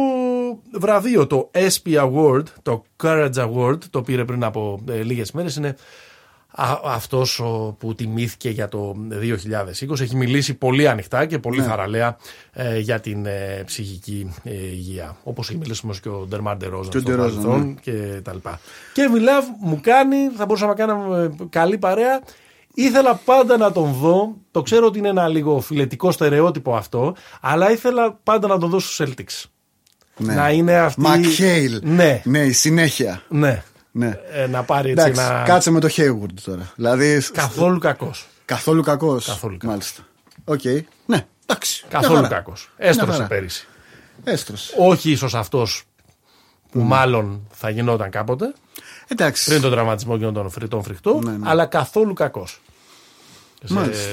βραβείο, το SP Award, το Courage Award, το πήρε πριν από ε, λίγες μέρες. Είναι α, αυτός ο, που τιμήθηκε για το 2020. Έχει μιλήσει πολύ ανοιχτά και πολύ θαραλέα ε, για την ε, ψυχική ε, υγεία. Όπως έχει μιλήσει όμως και ο Ντερμάντε Ρόζα Και ο στο Ντε Ρόζα, παρελθόν και τα λοιπά. Και Μιλάβ μου κάνει, θα μπορούσαμε να κάνουμε ε, καλή παρέα. Ήθελα πάντα να τον δω. Το ξέρω ότι είναι ένα λίγο φιλετικό στερεότυπο αυτό, αλλά ήθελα πάντα να τον δω στους Celtics. Ναι. Να είναι αυτή. McHale. Ναι, Ναι, η συνέχεια. ναι. Ναι. Ε, να πάρει έτσι Εντάξει, ένα. κάτσε με το Hayward τώρα. Δηλαδή. Καθόλου κακός. Καθόλου κακός. Καθόλου κακός. Μάλιστα. Οκ. Ναι, εντάξει. Καθόλου Μια χαρά. κακός. Έστρωσε χαρά. πέρυσι. Έστρωσε. Όχι ίσως αυτός που μάλλον θα γινόταν κάποτε Εντάξει. πριν τον τραυματισμό και τον φρυτόν φρικτό, Ναι, ναι. αλλά καθόλου κακός. Μάλιστα.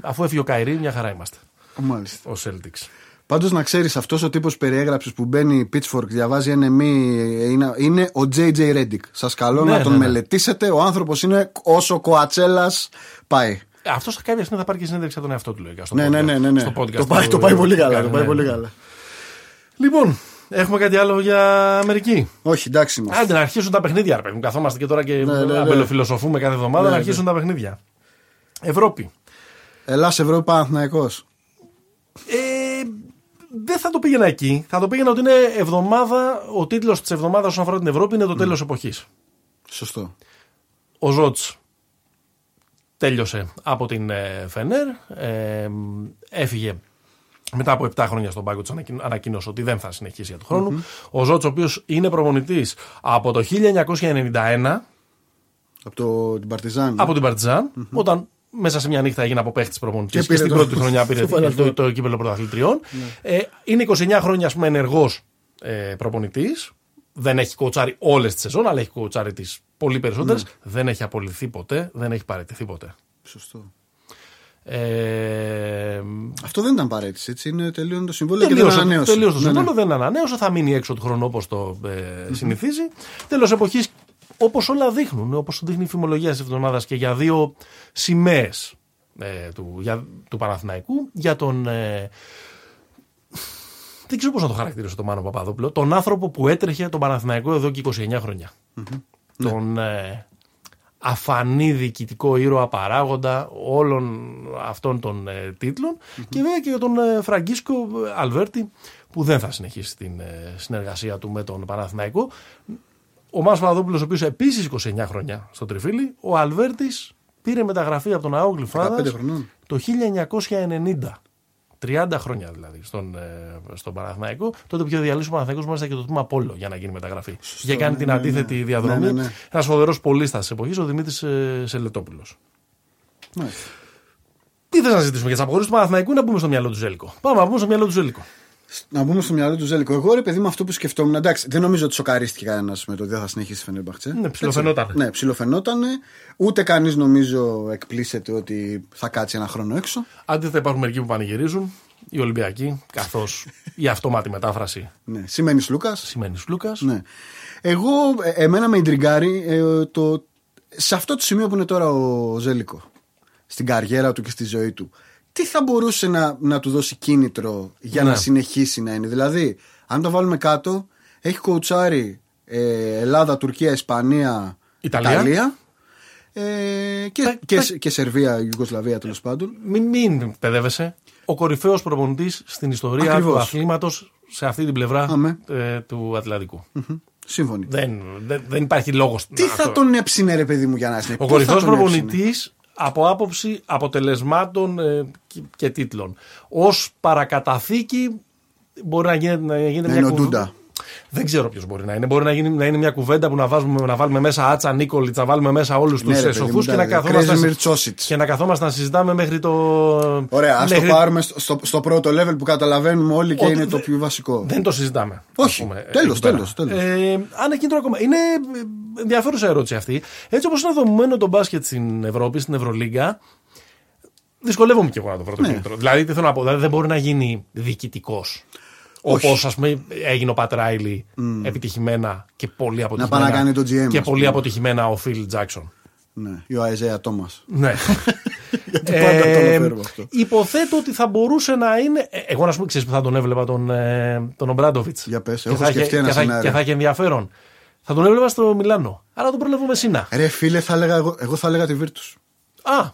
Αφού έφυγε ο Καϊρή, μια χαρά είμαστε. Μάλιστα. Ο Celtics. Πάντως να ξέρεις, αυτός ο τύπος περιέγραψε που μπαίνει Pitchfork, διαβάζει NME, είναι, είναι ο JJ Reddick. Σας καλώ Ναι, να τον ναι, ναι. μελετήσετε. Ο άνθρωπος είναι όσο κοατσέλα πάει. Αυτός κάποια στιγμή θα πάρει και συνέντευξη από τον εαυτό του, λογικά. Στο Ναι, ναι, podcast- ναι, ναι, ναι. στο podcast Το πάει, του- το πάει πολύ καλά. κάνει, Το πάει ναι, πολύ ναι. καλά. Λοιπόν, έχουμε κάτι άλλο για Αμερική; Όχι, εντάξει είμαστε. Άντε να αρχίσουν τα παιχνίδια, ρε παιδί μου. Καθόμαστε και τώρα και ναι, ναι. αμπελοφιλοσοφούμε κάθε εβδομάδα Ναι, να ναι. αρχίσουν τα παιχνίδια. Ευρώπη. Ελλάς Ευρώπη Παναθηναϊκός. Ε, δεν θα το πήγαινα εκεί. Θα το πήγαινα ότι είναι εβδομάδα. Ο τίτλος της εβδομάδας όσον αφορά την Ευρώπη είναι το τέλος εποχής. Σωστό. Ο Ζότ τέλειωσε από την ε, Φενέρ. Ε, έφυγε μετά από 7 χρόνια στον πάγκο τη, ανακοίνωσε ότι δεν θα συνεχίσει για του χρόνου. Ο Ζότ, ο οποίος είναι προπονητής από το 1991 Από το, την Παρτιζάν. από την παρτιζαν όταν μέσα σε μια νύχτα έγινε από παίχτης προπονητής Και και, πήρε στην το- πρώτη του χρονιά πήρε το το, Final το, Four. το κύπελο πρωταθλητριών. Ε, είναι 29 χρόνια, ας πούμε, ενεργός ε, προπονητής. Δεν έχει κοτσάρει όλες τι σεζόν, αλλά έχει κοτσάρει τις πολύ περισσότερες. Δεν έχει απολυθεί ποτέ, δεν έχει παραιτηθεί ποτέ. Σωστό. Ε, Αυτό δεν ήταν παρέτηση, έτσι. Είναι τελείω το συμβόλαιο και δεν τελείωσε, ανανέωσε. τελείωσε το Ναι, ναι. συμβόλαιο, δεν ανανέωσε, θα μείνει έξω του χρόνου όπως το ε, συνηθίζει. Τέλος εποχής, όπως όλα δείχνουν, όπως δείχνει η φημολογία της εβδομάδας και για δύο σημαίες ε, του, για, του Παναθηναϊκού, για τον. Ε, δεν ξέρω πώς να το χαρακτηρίσω τον Μάνο Παπαδόπουλο. Τον άνθρωπο που έτρεχε τον Παναθηναϊκό εδώ και 29 χρονια Τον ε, αφανή διοικητικό ήρωα παράγοντα όλων αυτών των ε, τιτλων και βέβαια και για τον ε, Φραγκίσκο Αλβέρτη που δεν θα συνεχίσει την ε, συνεργασία του με τον Παναθηναϊκό. Ο Μάνος Παπαδόπουλος, ο οποίος επίσης 29 χρόνια στο Τριφύλι, ο Αλβέρτης πήρε μεταγραφή από τον ΑΟ 15 Γλυφάδας χρονών. το 1990. 30 χρόνια δηλαδή στον, ε, στον Παναθηναϊκό. Τότε που είχε διαλύσει ο Παναθηναϊκός μάλιστα και το τμήμα Πόλο για να γίνει μεταγραφή. Είχε κάνει ναι, την ναι, αντίθετη ναι. διαδρομή. Ναι, ναι, ναι. Ένας φοβερός πολίστα τη εποχής, ο Δημήτρης ε, Σελετόπουλος. Μάλιστα. Τι θες να ζητήσουμε για τις αποχωρήσεις του Παναθηναϊκού ή να μπούμε στο μυαλό του Ζέλικο. Πάμε να μπούμε στο μυαλό του Ζέλικο. Να μπούμε στο μυαλό του Ζέλικο. Εγώ ρε παιδί μου αυτό που σκεφτόμουν. Εντάξει, δεν νομίζω ότι σοκαρίστηκε κανένας με το ότι δεν θα συνεχίσει η Φενέρμπαχτσε. Ναι, ψιλοφαινότανε. Ναι, ψιλοφαινότανε. Ούτε κανείς νομίζω εκπλήσεται ότι θα κάτσει ένα χρόνο έξω. Αντίθετα, υπάρχουν μερικοί που πανηγυρίζουν. Οι Ολυμπιακοί, καθώς η αυτόματη μετάφραση Ναι, σημαίνει Λούκας. σημαίνει Λούκας. Ναι. Εγώ, ε, εμένα με ιντριγκάρει ε, το, σε αυτό το σημείο που είναι τώρα ο Ζέλικο. Στην καριέρα του και στη ζωή του. Τι θα μπορούσε να, να του δώσει κίνητρο για Ναι. να συνεχίσει να είναι; Δηλαδή, αν το βάλουμε κάτω, έχει κοουτσάρει ε, Ελλάδα, Τουρκία, Ισπανία, Ιταλία. ε, και, Τα- και, τα- και Σερβία, Ιουγκοσλαβία τέλος πάντων. Μην, μην παιδεύεσαι. Ο κορυφαίος προπονητής στην ιστορία Ακριβώς. του αθλήματος σε αυτή την πλευρά Αμέ. ε, του Ατλαντικού. Μμμ. Σύμφωνοι. Δεν, δεν, δεν υπάρχει λόγος. Τι θα τον έψινε, ρε παιδί μου, για να είναι. Ο κορυφαίος προπονητής από άποψη αποτελεσμάτων ε, και, και τίτλων. Ω παρακαταθήκη μπορεί να γίνεται, να γίνεται Να μια είναι ο κουβ- Ντούντα. Δεν ξέρω ποιος μπορεί να είναι. Μπορεί να, γίνει, να είναι μια κουβέντα που να, βάζουμε, να βάλουμε μέσα Άτσα Νίκολιτς, να βάλουμε μέσα όλους τους Ναι, ρε παιδί σοφούς μου, και, να εντάξει, καθόμαστε να Κρέζιμιρ συ- Τσόσιτς. και να καθόμαστε να συζητάμε μέχρι το. Ωραία, ας το μέχρι- πάρουμε στο, στο, στο πρώτο level που καταλαβαίνουμε όλοι και Ότι είναι το δεν- πιο βασικό. Δεν το συζητάμε. Όχι. ας πούμε, Τέλος, εκεί πέρα. τέλος, τέλος. Ε, αν έχει κίνητρο ακόμα. Είναι ε, ενδιαφέρουσα ερώτηση αυτή. Έτσι όπως είναι δομημένο το μπάσκετ στην Ευρώπη, στην Ευρωλίγκα, δυσκολεύομαι και εγώ να το βρω το Ναι. κίνητρο. Δηλαδή, τι θέλω να πω, δηλαδή δεν μπορεί να γίνει διοικητικός. Όχι. Όπως ας πούμε έγινε ο Πατ Ράιλι επιτυχημένα και πολύ αποτυχημένα. πάει να κάνει το GM, Και ας πολύ πούμε. αποτυχημένα ο Φιλ Τζάξον. Ναι, ή ο Αιζέα Τόμα. Ναι. Γιατί πάντα το αναφέρουμε αυτό. Υποθέτω ότι θα μπορούσε να είναι. ε, Εγώ να σου πω, ξέρεις που θα τον έβλεπα τον, ε, τον Ομπράντοβιτς. Για πες, και, έχω θα είχε- σκεφτεί ένα και, θα, σενάριο. και θα είχε ενδιαφέρον. Θα τον έβλεπα στο Μιλάνο. Αλλά τον πρόλαβω με Σίνα. Ρε φίλε, θα έλεγα, εγώ, εγώ θα έλεγα τη Virtus. Α,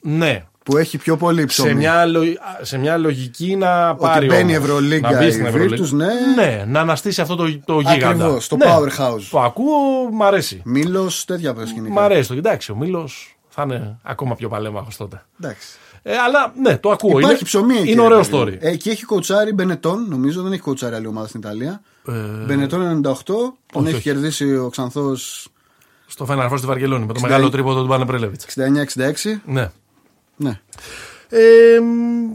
ναι. Που έχει πιο πολύ ψωμί. Σε μια, λο- α, σε μια λογική να πάρει. μπαίνει η όμως, Ευρωλίγκα, να μπει η στην Ευρωλίγκα. Virtus, ναι. ναι, να αναστήσει αυτό το, το γίγαντα. Ακριβώς, το Ναι, powerhouse. Το ακούω, μ' αρέσει. Μήλος, τέτοια σκηνικά. Μ' αρέσει το. Εντάξει, ο Μήλος θα είναι ακόμα πιο παλέμαχος τότε. Εντάξει. Ε, αλλά ναι, το ακούω. Υπάρχει είναι, ψωμί εκεί. Είναι ρε ωραίο παιδί μου. story. Ε, εκεί έχει κοουτσάρει Μπενετόν, νομίζω δεν έχει κοουτσάρει άλλη ομάδα στην Ιταλία. Ε, Μπενετόν 98, τον όχι, έχει όχι. κερδίσει ο Ξανθός Στο Final Four στη Βαρκελόνη με το 69. μεγάλο τρίποδο του Πανεπρέλεβιτ. 69-66. Ναι. Ναι. Ε, μ,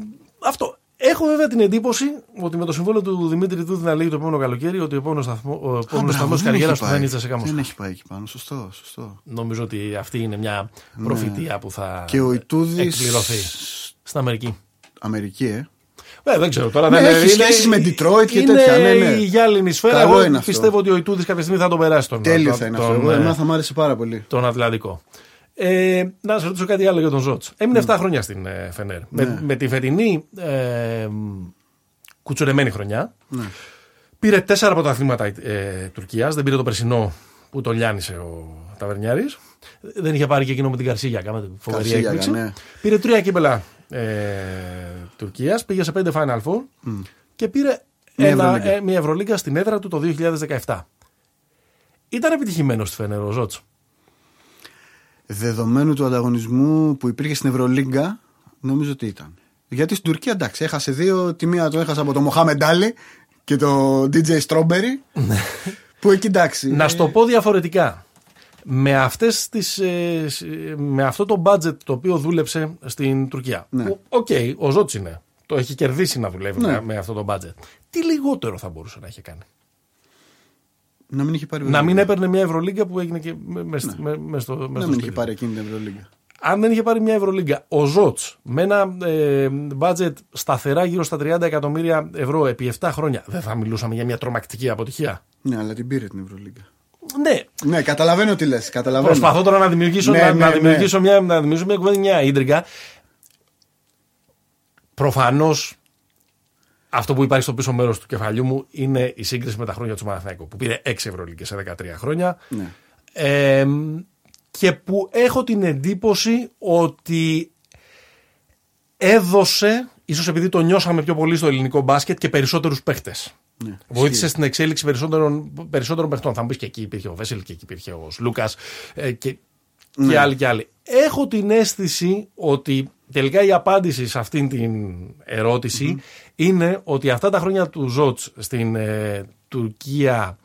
αυτό. Έχω βέβαια την εντύπωση ότι με το συμβόλαιο του Δημήτρη Τούδη να λέγει το επόμενο καλοκαίρι ότι ο επόμενος σταθμός ο επόμενος Α, σταθμός μπράβο, της δεν καριέρα έχει του θα πάει. είναι η Τσεσεκά Δεν Μόσχα. έχει πάει εκεί πάνω. Σωστό, σωστό. Νομίζω ότι αυτή είναι μια προφητεία που θα Ναι. Και ο Ιτούδης. εκπληρωθεί στην Αμερική. Αμερική, ε. Ε, δεν ξέρω τώρα. Ναι, δεν έχει σχέσεις με Detroit και είναι τέτοια, ναι, ναι. η γυάλινη σφαίρα. Καλό Εγώ είναι αυτό. πιστεύω ότι ο Ιτούδης κάποια στιγμή θα τον περάσει τον, Τέλειο τον- θα είναι τον, αυτό. Εγώ, ε, εμένα θα μ' άρεσε πάρα πολύ. τον Ατλαντικό. Ε, να σας ρωτήσω κάτι άλλο για τον Ζότ. Έμεινε 7 χρόνια στην ε, Φενέρ. Ναι. Με, με τη φετινή ε, μ, κουτσουρεμένη χρονιά. Ναι. Πήρε 4 πρωταθλήματα ε, Τουρκίας. Δεν πήρε το περσινό που τον λιάνισε ο Ταβερνιάρης. Δεν είχε πάρει και εκείνο με την Καρσίγια. Κάμε φοβερή Καρσίγιακα, έκπληξη. ναι. Πήρε τρία κύπελα ε, Τουρκίας. Πήγε σε 5 Final Four. Και πήρε Μια ένα, Ευρωλίγκα. ε, μια Ευρωλίγκα στην έδρα του το 2017. Ήταν επιτυχημένος στη Φενέρ ο Ζότ. Δεδομένου του ανταγωνισμού που υπήρχε στην Ευρωλίγκα, νομίζω ότι ήταν. Γιατί στην Τουρκία εντάξει, έχασε δύο. Τη μία το έχασε από το Μοχάμεντ Άλι και το DJ Strawberry. που εκεί εντάξει. Να στο πω διαφορετικά. Με, αυτές τις, ε, σ- ε, με αυτό το budget το οποίο δούλεψε στην Τουρκία. Ναι. που, Οκ, ο Ζοτς είναι. Το έχει κερδίσει να δουλεύει Ναι. με, με αυτό το budget. Τι λιγότερο θα μπορούσε να είχε κάνει; Να μην είχε πάρει Να μην έπαιρνε μια Ευρωλίγκα που έγινε και με, με, με- με στο, με Να στο μην σπίτι. είχε πάρει εκείνη την Ευρωλίγκα. αν δεν είχε πάρει μια Ευρωλίγκα, ο Ζοτς με ένα ε, budget σταθερά γύρω στα 30 εκατομμύρια ευρώ επί 7 χρόνια, δεν θα μιλούσαμε για μια τρομακτική αποτυχία; Ναι, αλλά την πήρε την Ευρωλίγκα. Ναι, Ναι, καταλαβαίνω τι λες. προσπαθώ τώρα να δημιουργήσω, Ναι, να, ναι, να ναι. δημιουργήσω μια, να δημιουργήσω μια κουβέντα, μια ίντρικα. Προφανώς αυτό που υπάρχει στο πίσω μέρος του κεφαλιού μου είναι η σύγκριση με τα χρόνια του Παναθηναϊκού που πήρε 6 Ευρωλίγκες σε 13 χρόνια. Ναι. Ε, και που έχω την εντύπωση ότι έδωσε, ίσως επειδή το νιώσαμε πιο πολύ στο ελληνικό μπάσκετ και περισσότερους παίχτες. Ναι. Βοήθησε στην εξέλιξη περισσότερων, περισσότερων παιχτών. Θα μου πεις και εκεί υπήρχε ο Βέσελ και εκεί υπήρχε ο Λούκας ε, και, και άλλοι και άλλοι. Έχω την αίσθηση ότι τελικά η απάντηση σε αυτήν την ερωτηση είναι ότι αυτά τα χρόνια του Ζότς στην ε, Τουρκία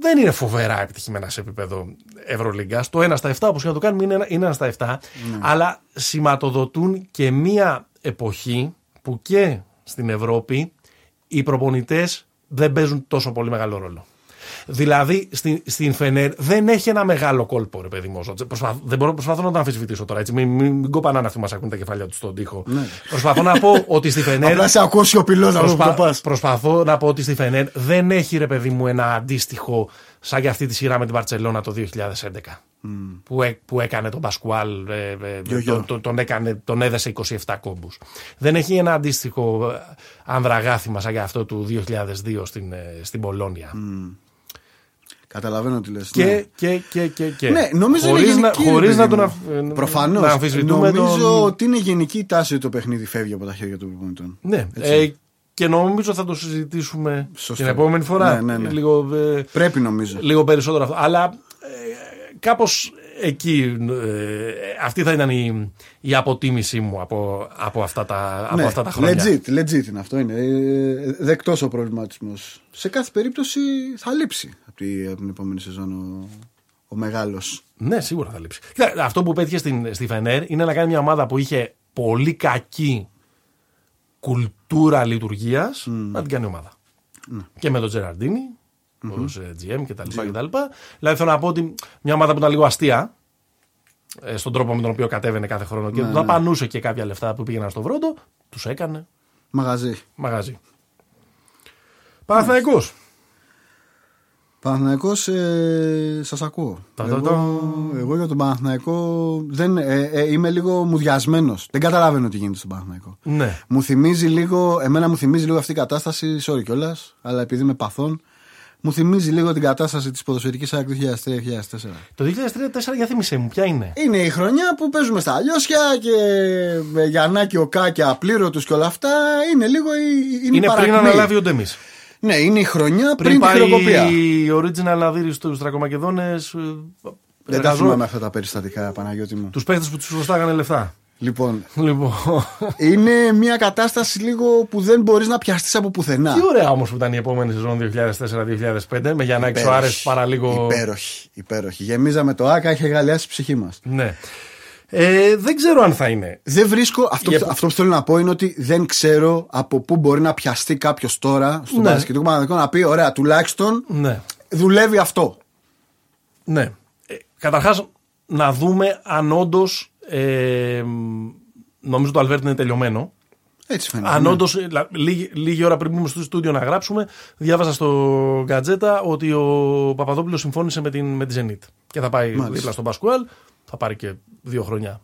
δεν είναι φοβερά επιτυχημένα σε επίπεδο Ευρωλίγκας. Το 1 στα 7, όπως και να το κάνουμε, είναι ένα, είναι ένα στα 7. Αλλά σηματοδοτούν και μία εποχή που και στην Ευρώπη οι προπονητές δεν παίζουν τόσο πολύ μεγάλο ρόλο. Δηλαδή στην, στην Φενέρ δεν έχει ένα μεγάλο κόλπο, ρε παιδί μου. ο Ζότζε. Προσπαθώ, δεν μπορώ, προσπαθώ να το αμφισβητήσω τώρα. Έτσι. Μην, μην, μην κοπανάνε αυτοί που μας ακούν τα κεφάλια τους στον τοίχο. Προσπαθώ να πω ότι στη Φενέρ. Απλά σε ακούω σιωπηλό να Προσπα- το πας. Προσπαθώ να πω ότι στη Φενέρ δεν έχει ρε παιδί μου ένα αντίστοιχο σαν και αυτή τη σειρά με την Παρσελώνα το 2011. Που, έ- που έκανε τον Πασκουάλ, ε, ε, Γιο-γιο. τον, τον, τον, έκανε, τον έδεσε 27 κόμπους. Δεν έχει ένα αντίστοιχο ε, ανδραγάθημα σαν και αυτό του 2002 στην, ε, στην Πολώνια. Καταλαβαίνω τι λες. Και, και, και, και, και. Ναι, νομίζω χωρίς είναι να, γενική. χωρίς ρε να παιδί τον μου. αφ- ε, Προφανώς. να αμφισβητούμε Νομίζω τον... ότι είναι γενική η τάση ότι το παιχνίδι φεύγει από τα χέρια των προπονητών. Ναι, ε, και νομίζω θα το συζητήσουμε Σωστό. την επόμενη φορά. Ναι, ναι, ναι. Λίγο, ε, Πρέπει νομίζω. λίγο περισσότερο αυτό. Αλλά ε, κάπως εκεί ε, αυτή θα ήταν η, η αποτίμησή μου από, από, αυτά, τα, από Ναι, αυτά τα χρόνια. legit, legit είναι αυτό. Είναι ε, δεκτός ο προβληματισμός. Σε κάθε περίπτωση θα λείψει από, τη, από την επόμενη σεζόν ο, ο μεγάλος. Ναι, σίγουρα θα λείψει. Κοίτα, αυτό που πέτυχε στην, στη Φενέρ είναι να κάνει μια ομάδα που είχε πολύ κακή κουλτούρα λειτουργίας να την κάνει ομάδα. Και με τον Τζεραρντίνη, ως ε, GM κτλ. κτλ. Δηλαδή θέλω να πω ότι μια ομάδα που ήταν λίγο αστεία ε, στον τρόπο με τον οποίο κατέβαινε κάθε χρόνο και δαπανούσε και κάποια λεφτά που πήγαιναν στο βρόντο, τους έκανε Μαγαζί. μαγαζί. Παναθηναϊκός. Παναθηναϊκός, ε, σας ακούω. Τα, τα, εγώ, τα. εγώ για τον Παναθηναϊκό δεν, ε, ε, είμαι λίγο μουδιασμένος. Δεν καταλαβαίνω τι γίνεται στον Παναθηναϊκό. Ναι. Μου θυμίζει λίγο, εμένα μου θυμίζει λίγο αυτή η κατάσταση, sorry κιόλας, αλλά επειδή είμαι παθών, μου θυμίζει λίγο την κατάσταση της ποδοσφαιρικής ΑΕΚ 2003-2004. Το 2003-2004 για θύμισέ μου, ποια είναι; Είναι η χρονιά που παίζουμε στα αλλιώσια και με Γιαννάκη, ο Κάκια, απλήρωτους και όλα αυτά. Είναι λίγο η, είναι, η Είναι πριν παρακμή. αναλάβει ο Ντέμις. Ναι, είναι η χρονιά πριν, Πριν τη πάει χρεοκοπία. η original Αδύρη στους Τρακομακεδόνες Δεν τα θυμάμαι αυτά τα περιστατικά, Παναγιώτη μου. Τους παίχτες που τους χρωστάγανε λεφτά. Λοιπόν, Λοιπόν, είναι μια κατάσταση λίγο που δεν μπορείς να πιαστείς από πουθενά. τι ωραία όμως που ήταν η επόμενη σεζόν 2004-2005 με Γιάννα Σοάρες παραλίγο. Υπέροχη, υπέροχη. Γεμίζαμε το άκα, είχε γαλιάσει η ψυχή μας. Ναι. Ε, δεν ξέρω αν θα είναι. Δεν βρίσκω. Αυτό, Η που- επο- αυτό που θέλω να πω είναι ότι δεν ξέρω από πού μπορεί να πιαστεί κάποιος τώρα στον Ναι. μπασκετικό Παναθηναϊκό να πει: Ωραία, τουλάχιστον Ναι. δουλεύει αυτό. Ναι. Ε, καταρχάς να δούμε αν όντως. Ε, νομίζω το Αλβέρτ είναι τελειωμένο. Έτσι φαίνεται. Αν ναι. όντως, λίγη, λίγη ώρα πριν μπούμε στο στούντιο να γράψουμε, διάβαζα στο γκατζέτα ότι ο Παπαδόπουλος συμφώνησε με την, με τη Zenit. Και θα πάει Μάλιστα. δίπλα στον Πασκουάλ. Θα πάρει και δύο χρόνια.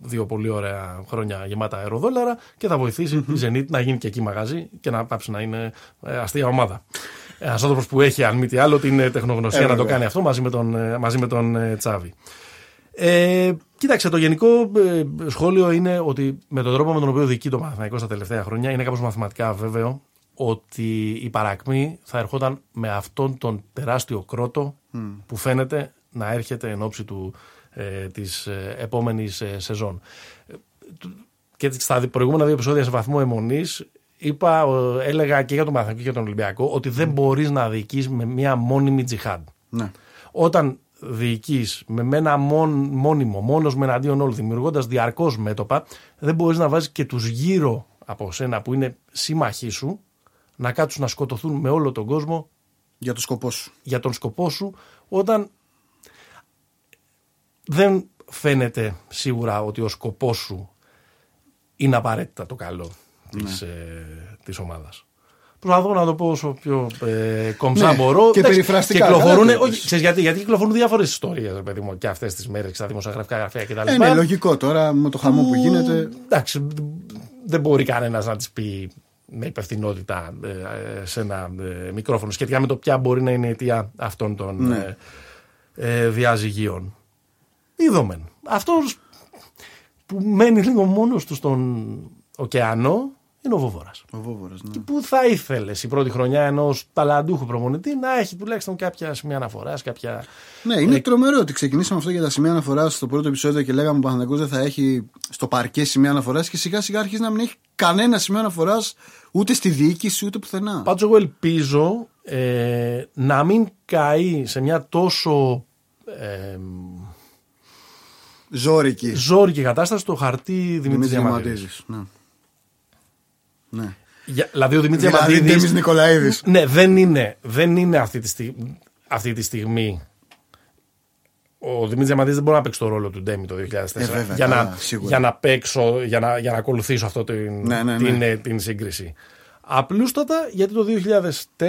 Δύο πολύ ωραία χρόνια γεμάτα αεροδόλαρα και θα βοηθήσει τη Zenit να γίνει και εκεί μαγαζί και να πάψει να είναι ε, αστεία ομάδα. Ένας άνθρωπος που έχει, αν μη τι άλλο, την ε, τεχνογνωσία Ε, να το βέβαια. κάνει αυτό μαζί με τον, ε, μαζί με τον ε, Τσάβη. Ε, κοίταξε, το γενικό ε, σχόλιο είναι ότι με τον τρόπο με τον οποίο διοικεί το Παναθηναϊκό στα τελευταία χρόνια είναι κάπως μαθηματικά βέβαιο ότι η παρακμή θα ερχόταν με αυτόν τον τεράστιο κρότο που φαίνεται να έρχεται εν ώψη του, ε, της ε, επόμενης ε, σεζόν. Ε, του- Και στα δι- προηγούμενα δύο επεισόδια σε βαθμό αιμονής είπα, ε, έλεγα και για τον Παναθηναϊκό και για τον Ολυμπιακό ότι δεν μπορείς να διοικείς με μια μόνιμη τζιχάντ Ναι. όταν διοικείς με ένα μόν, μόνιμο, μόνος με εναντίον όλων, δημιουργώντας διαρκώς μέτωπα, δεν μπορείς να βάζεις και τους γύρω από σένα που είναι σύμμαχοί σου να κάτσουν να σκοτωθούν με όλο τον κόσμο Για το σκοπό σου. για τον σκοπό σου, όταν δεν φαίνεται σίγουρα ότι ο σκοπός σου είναι απαραίτητα το καλό της, ε, της ομάδας. Προσπαθώ να το πω όσο πιο ε, κομψά Ναι, μπορώ. και Εντάξει, περιφραστικά, Κυκλοφορούν, καλά το όχι, είπες. ξέρεις γιατί, γιατί κυκλοφορούν διάφορες ιστορίες, παιδί μου, και αυτές τις μέρες, στα δημοσιογραφικά γραφεία κτλ. Ε, ναι, λογικό τώρα με το χαμό που γίνεται. Εντάξει, δεν μπορεί κανένας να της πει με υπευθυνότητα ε, σε ένα ε, μικρόφωνο σχετικά με το ποια μπορεί να είναι η αιτία αυτών των Ναι. ε, ε, διαζυγίων. Είδομεν. Αυτός που μένει λίγο μόνος του στον ωκεανό είναι ο Βόβορα. Ο Βόβορας, ναι. Πού θα ήθελες η πρώτη χρονιά ενός ταλαντούχου προπονητή να έχει τουλάχιστον κάποια σημεία αναφοράς, κάποια. Ναι, είναι τρομερό ότι ξεκινήσαμε αυτό για τα σημεία αναφοράς στο πρώτο επεισόδιο και λέγαμε ο Παναθηναϊκός δεν θα έχει στο παρκέ σημεία αναφοράς και σιγά σιγά αρχίζει να μην έχει κανένα σημείο αναφοράς ούτε στη διοίκηση ούτε πουθενά. Πάντως, εγώ ελπίζω ε, να μην καεί σε μια τόσο ε, Ζόρικη. ζώρικη κατάσταση το χαρτί Δημήτρης Δημήτρης Διαμαντίδη. Διαμαντίδης, Ναι. ναι. Δηλαδή, ο Δημήτρης Δηλαδή, Διαμαντίδη. Ντέμις Νικολαίδης. Ναι, δεν είναι, δεν είναι αυτή, τη στιγμή, αυτή τη στιγμή. Ο Δημήτρης Διαμαντίδης δεν μπορεί να παίξει το ρόλο του Ντέμι το 2004 Ε, βέβαια, για, καλά, να, σίγουρα. για να παίξω, για να, για να ακολουθήσω αυτό την, Ναι, ναι, ναι. την, ε, την σύγκριση. Απλούστατα γιατί το 2004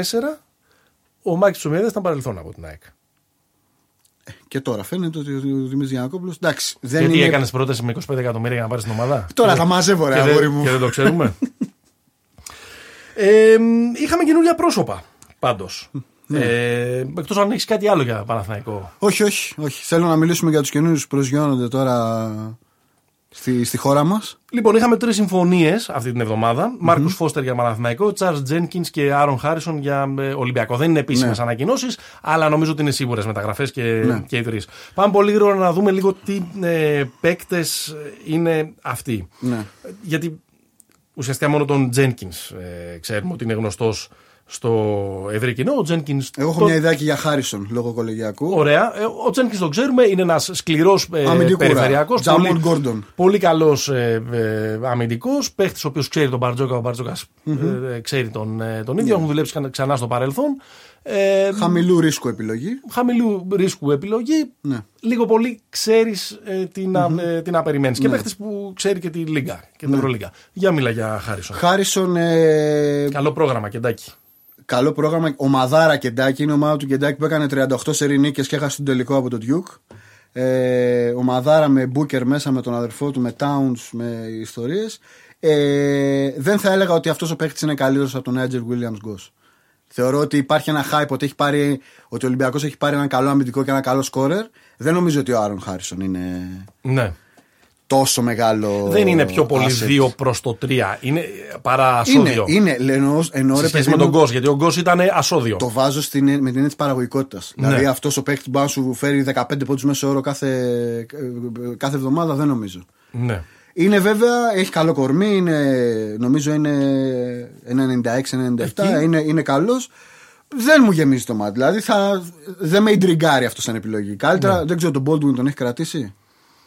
ο Μάκης Ψωμιέδη ήταν παρελθόν από την ΑΕΚ. Και τώρα φαίνεται ότι ο Δημήτρης Γιανακόπουλο. Εντάξει, δεν γιατί είναι. έκανες πρόταση με 25 εκατομμύρια για να πάρεις την ομάδα; Τώρα τα μαζεύω, ρε και, αγόρι δεν, μου. και δεν το ξέρουμε; ε, είχαμε καινούργια πρόσωπα πάντως. Ναι. Ε, Εκτός αν έχεις κάτι άλλο για Παναθηναϊκό. Όχι, όχι, όχι. Θέλω να μιλήσουμε για τους καινούριους που προσγειώνονται τώρα στη, στη χώρα μας. Λοιπόν, είχαμε τρεις συμφωνίες αυτή την εβδομάδα. Μάρκο Φώστερ για Παναθηναϊκό, Τσάρλς Τζένκινς και Άρον Χάρισον για ε, Ολυμπιακό. Δεν είναι επίσημες Ναι. ανακοινώσεις, αλλά νομίζω ότι είναι σίγουρες μεταγραφές και, Ναι. και οι τρεις. Πάμε πολύ γρήγορα να δούμε λίγο τι ε, παίκτες είναι αυτοί. Ναι. Γιατί ουσιαστικά μόνο τον Τζένκιν ε, ξέρουμε ότι είναι γνωστός στο ευρύ κοινό. Ο Τζένκιν. Εγώ έχω μια ιδεάκι για Χάρισον λόγω κολεγιακού. Ωραία. Ε, Ο Τζένκιν τον ξέρουμε, είναι ένας σκληρός ε, Αμυντικούρα. περιφερειακός. Τζαμόν Γκόρντον. Πολύ καλός ε, ε, αμυντικός. Παίχτης ο οποίος ξέρει τον Μπαρτζόκα. Ο μπαρτζοκα ε, ξέρει τον, ε, τον ίδιο. Έχουν δουλέψει ξανά- ξανά στο παρελθόν. Ε, Χαμηλού ρίσκου επιλογή. χαμηλού ρίσκου επιλογή. Ναι. Λίγο πολύ ξέρεις ε, τι, να, ε, τι να περιμένεις. Ναι. Και παίχτη που ξέρει και τη Λίγκα και την Ευρωλίγκα. Για μίλα για Χάρισον. Χάρισον, ε, Καλό πρόγραμμα, κεντάκι. καλό πρόγραμμα. Ομαδάρα Κεντάκη. Είναι η ομάδα του Κεντάκη που έκανε 38 σερή νίκες και έχασε τον τελικό από τον Duke. Ε, ομαδάρα με Μπούκερ μέσα με τον αδερφό του, με Towns, με ιστορίες. Ε, δεν θα έλεγα ότι αυτός ο παίχτης είναι καλύτερος από τον Nigel Williams Goss. Θεωρώ ότι υπάρχει ένα hype ότι, έχει πάρει, ότι ο Ολυμπιακός έχει πάρει ένα καλό αμυντικό και ένα καλό σκόρερ. Δεν νομίζω ότι ο Άρον Χάρισον είναι Ναι. τόσο μεγάλο. Δεν είναι πιο πολύ asset. 2 προς το 3. Είναι παρά Είναι, ασώδιο. είναι, εννοώ, εννοώ σε ρε σχέση παιδί με τον μου, Γκος, γιατί ο Γκος ήταν ασώδιο. Το βάζω στην, με την έννοια της παραγωγικότητας. Ναι. Δηλαδή αυτός ο παίκτης που μπορεί να σου φέρει 15 πόντους μέσω όρο κάθε, κάθε εβδομάδα δεν νομίζω. Ναι. Είναι βέβαια, έχει καλό κορμί, είναι, νομίζω είναι 96-97, Εκεί. είναι, είναι καλός. Δεν μου γεμίζει το μάτι. Δηλαδή θα, δεν με ιντριγκάρει αυτό σαν επιλογή. Καλύτερα, Ναι. δεν ξέρω, τον Baldwin τον έχει κρατήσει;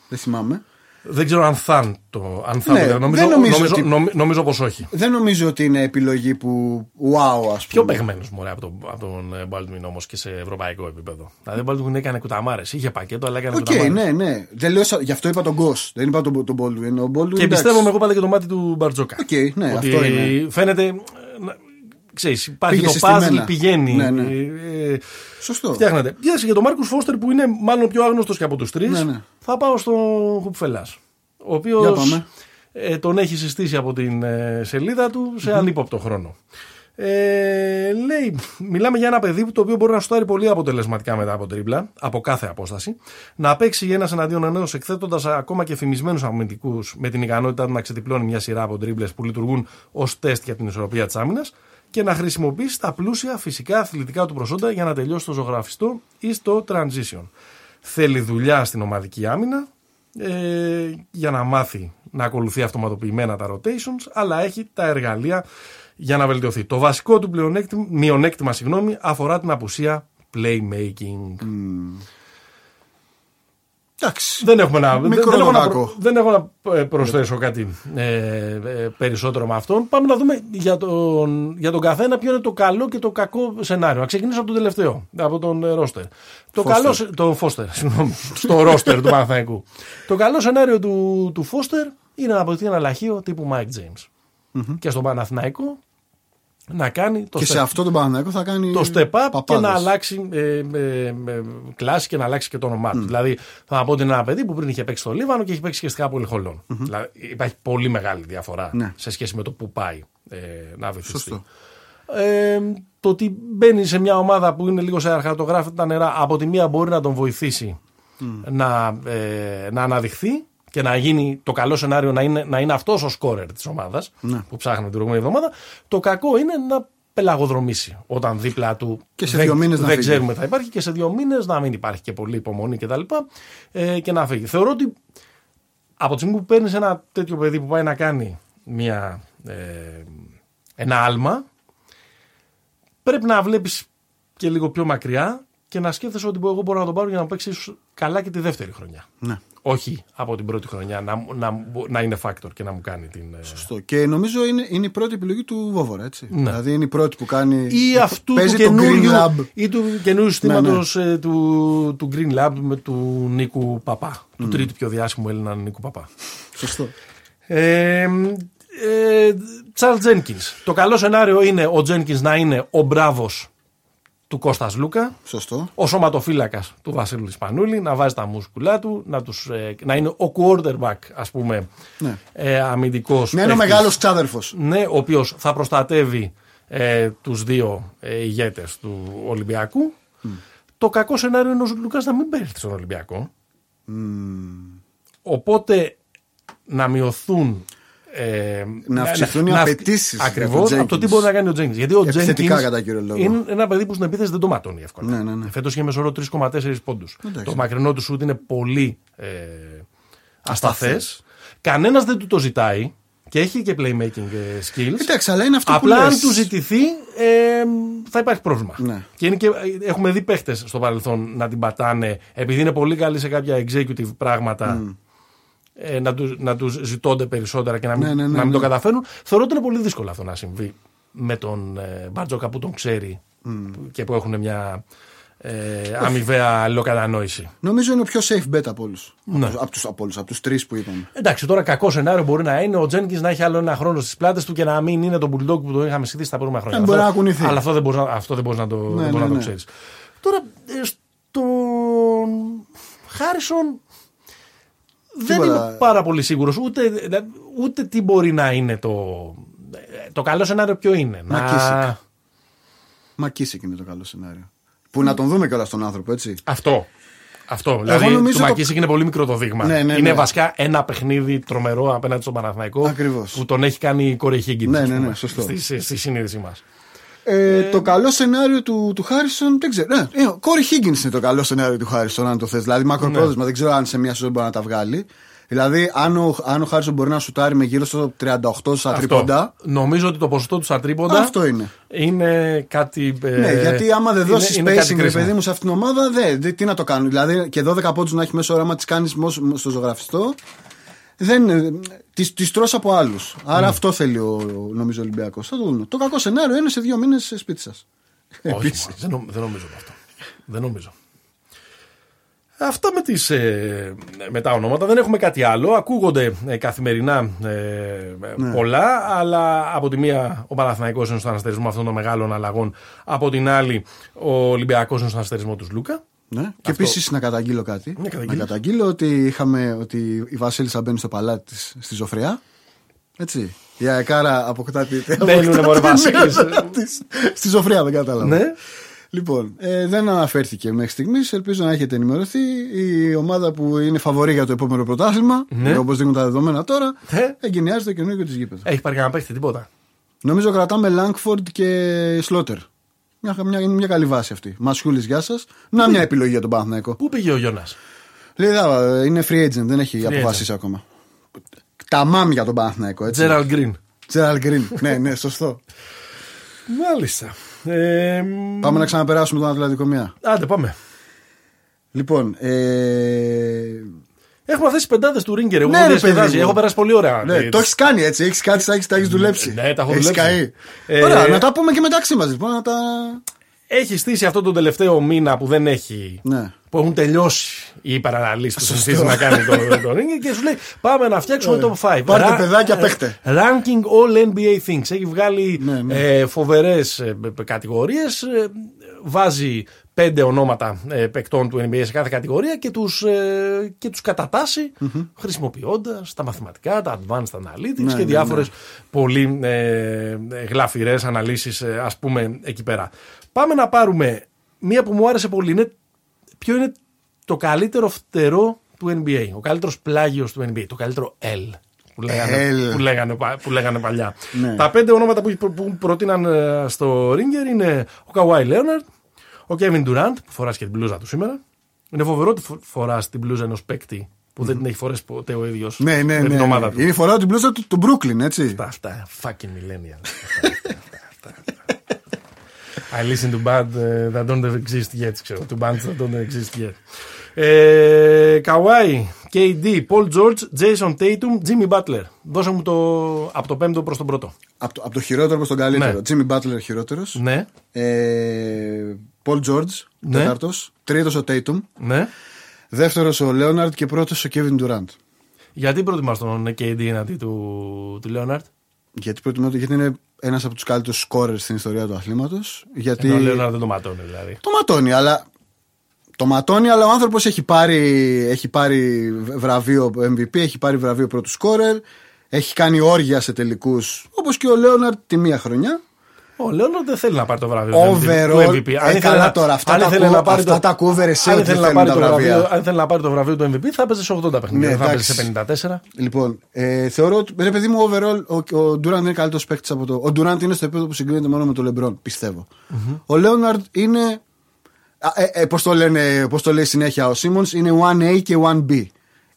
Δεν θυμάμαι. Δεν ξέρω αν θα το. Αν θα Ναι, το νομίζω, δεν νομίζω νομίζω, ότι- νομι- νομίζω πως όχι. Δεν νομίζω ότι είναι επιλογή που. Wow, ας πούμε. Πιο παιγμένο μωρέ από τον, από τον ε, Baldwin όμως και σε ευρωπαϊκό επίπεδο. Δηλαδή ο Baldwin έκανε κουταμάρες. Είχε πακέτο, αλλά έκανε Οκ, κουταμάρες. ναι, ναι. Δεν λέω, σα- γι' αυτό είπα τον Ghost. Δεν είπα τον, τον Baldwin. Ο Baldwin Και εντάξει. πιστεύω εγώ πάντα και το μάτι του Μπαρτζώκα. Οκ, ναι, ότι αυτό είναι. Φαίνεται. Ε, να- Ξέρεις, υπάρχει Πήγε το συστημένα. παζλ, πηγαίνει. Ναι, ναι. ε, ε, Σωστό. Φτιάχνεται. Κοίταξε για τον Marcus Foster που είναι μάλλον ο πιο άγνωστος και από τους τρεις. Ναι, ναι. Θα πάω στον Hoopfella. Ο οποίος Για πάμε. ε, τον έχει συστήσει από την ε, σελίδα του σε ανύποπτο χρόνο. Ε, λέει, μιλάμε για ένα παιδί που το οποίο μπορεί να σουτάρει πολύ αποτελεσματικά μετά από τρίπλα, από κάθε απόσταση, να παίξει ένας εναντίον ενός εκθέτοντας ακόμα και φημισμένους αμυντικούς με την ικανότητά του να ξετυπλώνει μια σειρά από τρίπλες που λειτουργούν ως τεστ για την ισορροπία της άμυνας και να χρησιμοποιήσει τα πλούσια φυσικά αθλητικά του προσόντα για να τελειώσει το ζωγραφιστό ή στο transition. Θέλει δουλειά στην ομαδική άμυνα ε, για να μάθει να ακολουθεί αυτοματοποιημένα τα rotations, αλλά έχει τα εργαλεία για να βελτιωθεί. Το βασικό του πλεονέκτημα, μειονέκτημα συγγνώμη, αφορά την απουσία playmaking. Εντάξει. Δεν, έχουμε να, δεν, Μικρό δεν, το έχω να, κακό. προ- δεν έχω να ε, προσθέσω κάτι ε, ε, περισσότερο με αυτόν. Πάμε να δούμε για τον, για τον καθένα ποιο είναι το καλό και το κακό σενάριο. Να ξεκινήσω από τον τελευταίο, από τον ε, ρόστερ. Το Φώστερ. καλό, σε- το Φώστερ, συγγνώμη, στο ρόστερ του Παναθηναϊκού. Το καλό σενάριο του, του Φώστερ είναι να αποκτήσει ένα λαχείο τύπου Mike James. Και στον Παναθηναϊκό να κάνει το Και step- σε αυτό τον Παναθηναϊκό θα κάνει. το step up και παπάδες. να αλλάξει ε, ε, ε, κλάση και να αλλάξει και το όνομά του. Δηλαδή, θα να πω ότι είναι ένα παιδί που πριν είχε παίξει στο Λίβανο και έχει παίξει και στη Χάπολη Χολών. Δηλαδή, υπάρχει πολύ μεγάλη διαφορά Ναι. σε σχέση με το που πάει ε, να βυθιστεί. Σωστό. Ε, το ότι μπαίνει σε μια ομάδα που είναι λίγο σε αρχατογράφητα νερά, από τη μία μπορεί να τον βοηθήσει να, ε, να αναδειχθεί και να γίνει το καλό σενάριο να είναι, να είναι αυτός ο σκόρερ της ομάδας Ναι. που ψάχναμε την προηγούμενη εβδομάδα. Το κακό είναι να πελαγοδρομήσει όταν δίπλα του Και σε δεν, δύο μήνες να δεν φύγει. ξέρουμε θα υπάρχει και σε δύο μήνες να μην υπάρχει και πολλή υπομονή κτλ. Ε, και να φύγει. Θεωρώ ότι από τη στιγμή που παίρνεις ένα τέτοιο παιδί που πάει να κάνει μια, ε, ένα άλμα, πρέπει να βλέπεις και λίγο πιο μακριά και να σκέφτεσαι ότι εγώ μπορώ να τον πάρω για να παίξει ίσως καλά και τη δεύτερη χρονιά. Ναι. Όχι από την πρώτη χρονιά να, να, να είναι factor και να μου κάνει την. ε, Σωστό. Και νομίζω είναι, είναι η πρώτη επιλογή του Βόβορα, έτσι. Ναι. Δηλαδή είναι η πρώτη που κάνει. ή αυτού του παίζει το καινούριου, Green Lab. ή του καινούριου συστήματος ναι. του, του Green Lab με του Νίκου Παπά. Του τρίτου πιο διάσημου Έλληνα Νίκου Παπά. Σωστό. Ε, ε, Charles Jenkins. Το καλό σενάριο είναι ο Jenkins να είναι ο μπράβος του Κώστας Λούκα, Σωστό. ο σωματοφύλακας του Βασίλου Ισπανούλη, να βάζει τα μουσκουλά του, να, τους, ε, να είναι ο quarterback, ας πούμε, Ναι. ε, αμυντικός. Να είναι ο παίκτης. μεγάλος ξάδερφος. Ναι, ο οποίος θα προστατεύει ε, τους δύο ε, ηγέτες του Ολυμπιακού. Το κακό σενάριο είναι ο Λουκάς να μην παίρνει στον Ολυμπιακό. Οπότε να μειωθούν. Ε, Να αυξηθούν οι απαιτήσεις για Ακριβώς τον από το τι Jenkins. μπορεί να κάνει ο Τζέγκιν. Γιατί ο Επιθετικά, Jenkins κατά κύριο λόγο. είναι ένα παιδί που στην επίθεση δεν το ματώνει εύκολα. Ναι, ναι, ναι. Φέτος είχε μεσόρο 3,4 πόντους. Εντάξει. Το μακρινό του σουτ είναι πολύ ε, ασταθές. Κανένας δεν του το ζητάει και έχει και playmaking ε, skills. Εντάξει, αλλά είναι αυτό Απλά που αν λες. του ζητηθεί ε, θα υπάρχει πρόβλημα. Ναι. Και, είναι και έχουμε δει παίχτες στο παρελθόν να την πατάνε επειδή είναι πολύ καλοί σε κάποια executive πράγματα. Ε, να, τους, να τους ζητώνται περισσότερα και να μην, Ναι, ναι, ναι, να μην ναι. το καταφέρουν. Θεωρώ ότι είναι πολύ δύσκολο αυτό να συμβεί με τον ε, Μπαρτζόκα που τον ξέρει και που έχουν μια ε, αμοιβαία αλληλοκατανόηση. Νομίζω είναι ο πιο safe bet από όλους. Ναι. Από του από όλους, από τους τρεις που είπαμε. Εντάξει, τώρα κακό σενάριο μπορεί να είναι ο Τζένκινς να έχει άλλο ένα χρόνο στις πλάτες του και να μην είναι το bulldog που το είχαμε συζητήσει τα προηγούμενα χρόνια. Ε, μπορεί Αυτό- να κουνηθεί. Αλλά αυτό δεν μπορείς να, αυτό δεν μπορείς να το, δεν μπορείς ναι, να το ναι. ξέρεις. Τώρα, ε, στον Χάρισον δεν Τίποτα. είμαι πάρα πολύ σίγουρος ούτε, ούτε τι μπορεί να είναι το. Το καλό σενάριο ποιο είναι. Να... Μακίσικ. Μακίσικ είναι το καλό σενάριο. Που να τον δούμε κιόλας τον άνθρωπο, έτσι. Αυτό. Αυτό. δηλαδή, νομίζω του το- Μακίσικ είναι πολύ μικρό το δείγμα. Ναι, ναι, είναι ναι. βασικά ένα παιχνίδι τρομερό απέναντι στον Παναθηναϊκό. Ακριβώς. Που τον έχει κάνει η Κόρη Higgins, Ναι, ας ναι, ναι, πούμε, σωστό. Στη, στη, στη συνείδησή μας. Ε, το καλό σενάριο του, του Χάρισον δεν ξέρω. Ναι, ε, ο Κόρη Higgins είναι το καλό σενάριο του Χάρισον, αν το θες. Δηλαδή, μακροπρόθεσμα Ναι. δεν ξέρω αν σε μια σεζόν μπορεί να τα βγάλει. Δηλαδή, αν ο, αν ο Χάρισον μπορεί να σουτάρει με γύρω στο 38 στα τρίποντα. Νομίζω ότι το ποσοστό του στα τρίποντα Αυτό είναι. είναι κάτι. ε, Ναι, γιατί άμα δεν είναι- δώσεις είναι κάτι spacing, ρε κρίσιμο. παιδί μου, σε αυτήν την ομάδα, δεν, δεν- τι να το κάνουν. Δηλαδή και 12 πόντους να έχει μέσα ώρα, άμα τις κάνεις στο ζωγραφιστό, δεν, τις, τις τρως από άλλους. Άρα Ναι. αυτό θέλει ο, νομίζω ο Ολυμπιακός. Θα το δούμε. Το κακό σενάριο είναι σε δύο μήνες σπίτι σας. Όχι, μα, δεν, νο- δεν νομίζω με αυτό. Δεν νομίζω. Αυτά με, τις, ε, με τα ονόματα. Δεν έχουμε κάτι άλλο. Ακούγονται ε, καθημερινά ε, Ναι. πολλά, αλλά από τη μία ο Παναθηναϊκός είναι στον αναστερισμό αυτών των μεγάλων αλλαγών. Από την άλλη ο Ολυμπιακός είναι στον αναστερισμό του Λούκα. Ναι. Και επίσης να καταγγείλω κάτι. Ναι, καταγγείλεις. να καταγγείλω ότι, είχαμε, ότι η Βασίλισσα μπαίνει στο παλάτι της, στη Ζωφριά. Έτσι. Η Αεκάρα αποκτά τη. Μπαίνουνε, αποκτά μωρέ, τη Βασίλισσα. μοίρα της. Στη Ζωφριά, δεν κατάλαβα. Ναι. Λοιπόν, ε, δεν αναφέρθηκε μέχρι στιγμής. Ελπίζω να έχετε ενημερωθεί. Η ομάδα που είναι φαβορή για το επόμενο πρωτάθλημα, Ναι. όπως δίνουν τα δεδομένα τώρα, Ναι. εγκαινιάζει το καινούργιο της γήπεδο. Έχει πάρει κανένα παίχτη, τίποτα. Νομίζω κρατάμε Λάγκφορντ και Σλότερ. Μια, μια, είναι μια καλή βάση αυτή. Μασχούλης, γεια σας. Να μια επιλογή για τον Παναθηναϊκό. Πού πήγε ο Γιώνας; Λέει, «Δα, είναι free agent, δεν έχει Free αποφασίσει ακόμα. Τα μάμ για τον Παναθηναϊκό, έτσι. Τζέραλ Γκριν. Τζέραλ Γκριν. ναι, ναι, σωστό. Μάλιστα. Ε, Πάμε να ξαναπεράσουμε τον Ατλαντικό μία. Άντε, πάμε. Λοιπόν, ε, Έχουμε αυτές τις πεντάδες του Ρίγκερ. Εγώ Ναι, ναι, ρε, παιδί μου. Έχω περάσει πολύ ωραία. ναι, Ε, το έχεις κάνει έτσι. Έχεις κάτι, τα έχεις- τα έχεις δουλέψει. ναι, τα έχω Έχεις δουλέψει. καεί. Ε, Ωραία, να τα πούμε και μεταξύ μας λοιπόν. Να τα... Έχει στήσει αυτό τον τελευταίο μήνα που δεν έχει. Ναι. Που έχουν τελειώσει οι παραναλύσει που Σωστό. συνηθίζει να κάνει το, το Ρίγκερ και σου λέει Πάμε να φτιάξουμε το 5. Πάρτε παιδάκια, παίχτε. Ranking all NBA things. Έχει βγάλει Ναι, ναι. ε, φοβερές κατηγορίες. βάζει πέντε ονόματα ε, παικτών του NBA σε κάθε κατηγορία και τους, ε, και τους κατατασσει χρησιμοποιώντας τα μαθηματικά, τα advanced analytics Ναι, και ναι, διάφορες πολύ ε, γλαφυρές αναλύσεις ε, ας πούμε εκεί πέρα. Πάμε να πάρουμε μία που μου άρεσε πολύ. Είναι, ποιο είναι το καλύτερο φτερό του NBA, ο καλύτερος πλάγιος του NBA, το καλύτερο L. Που λέγανε, L. που λέγανε, πα- που λέγανε παλιά. Ναι. Τα πέντε ονόματα που, που πρότειναν ε, στο Ringer είναι ο Καουάι Λέοναρτ, ο Kevin Durant που φοράς και την μπλούζα του σήμερα. Είναι φοβερό ότι φοράς την μπλούζα ενός παίκτη που δεν την έχει φορέσει ποτέ ο ίδιος Ναι, ναι, με ναι. την ομάδα του. Είναι η φορά την μπλούζα του, του Brooklyn, έτσι. Αυτά, αυτά, fucking millennial. Αυτά, αυτά, αυτά, αυτά. I listen to band uh, that don't exist yet, ξέρω. To bands that don't exist yet. Ε, Καουάι, KD, Paul George, Jason Tatum, Jimmy Butler. Δώσε μου το από το πέμπτο προς τον πρώτο. Από το, από το χειρότερο προς τον καλύτερο. Ναι. Jimmy Butler χειρότερος. Ναι, Ε, Paul George, Ναι. τέταρτος. Τρίτος ο Tatum. ναι. Δεύτερος ο Leonard και πρώτος ο Kevin Durant. Γιατί προτιμάς τον KD εναντί του, του Leonard; Γιατί, προτιμώ, το- γιατί είναι ένας από τους καλύτερους σκόρερ στην ιστορία του αθλήματος. Γιατί. Ενώ ο Leonard δεν το ματώνει δηλαδή. Το ματώνει, αλλά. Το ματώνει, αλλά ο άνθρωπος έχει πάρει, έχει πάρει βραβείο MVP, έχει πάρει βραβείο πρώτου σκόρερ, έχει κάνει όργια σε τελικούς, όπως και ο Λέοναρτ τη μία χρονιά. Ο Leonard δεν θέλει να πάρει το βραβείο του Overall, MVP. ε, καλά τώρα, αυτά τα ήθελε κου- να πάρει αυτά το- τα cover εσύ αν ότι ήθελε να θέλουν πάρει τα το βραβείο- βραβεία. Αν ήθελε να πάρει το βραβείο του MVP θα έπαιζε σε 80 παιχνίδια. Ναι, δεν θα έπαιζε σε εντάξει. 54. Λοιπόν, ε, θεωρώ ότι ρε παιδί μου, overall, ο, ο Durant είναι καλύτερος παίκτης από το. Ο Durant είναι στο επίπεδο που συγκρίνεται μόνο με τον LeBron, πιστεύω. Ο Leonard είναι. α, Ε, ε, Πώς το, λένε, πώς το λέει συνέχεια ο Simmons, είναι 1A και 1B.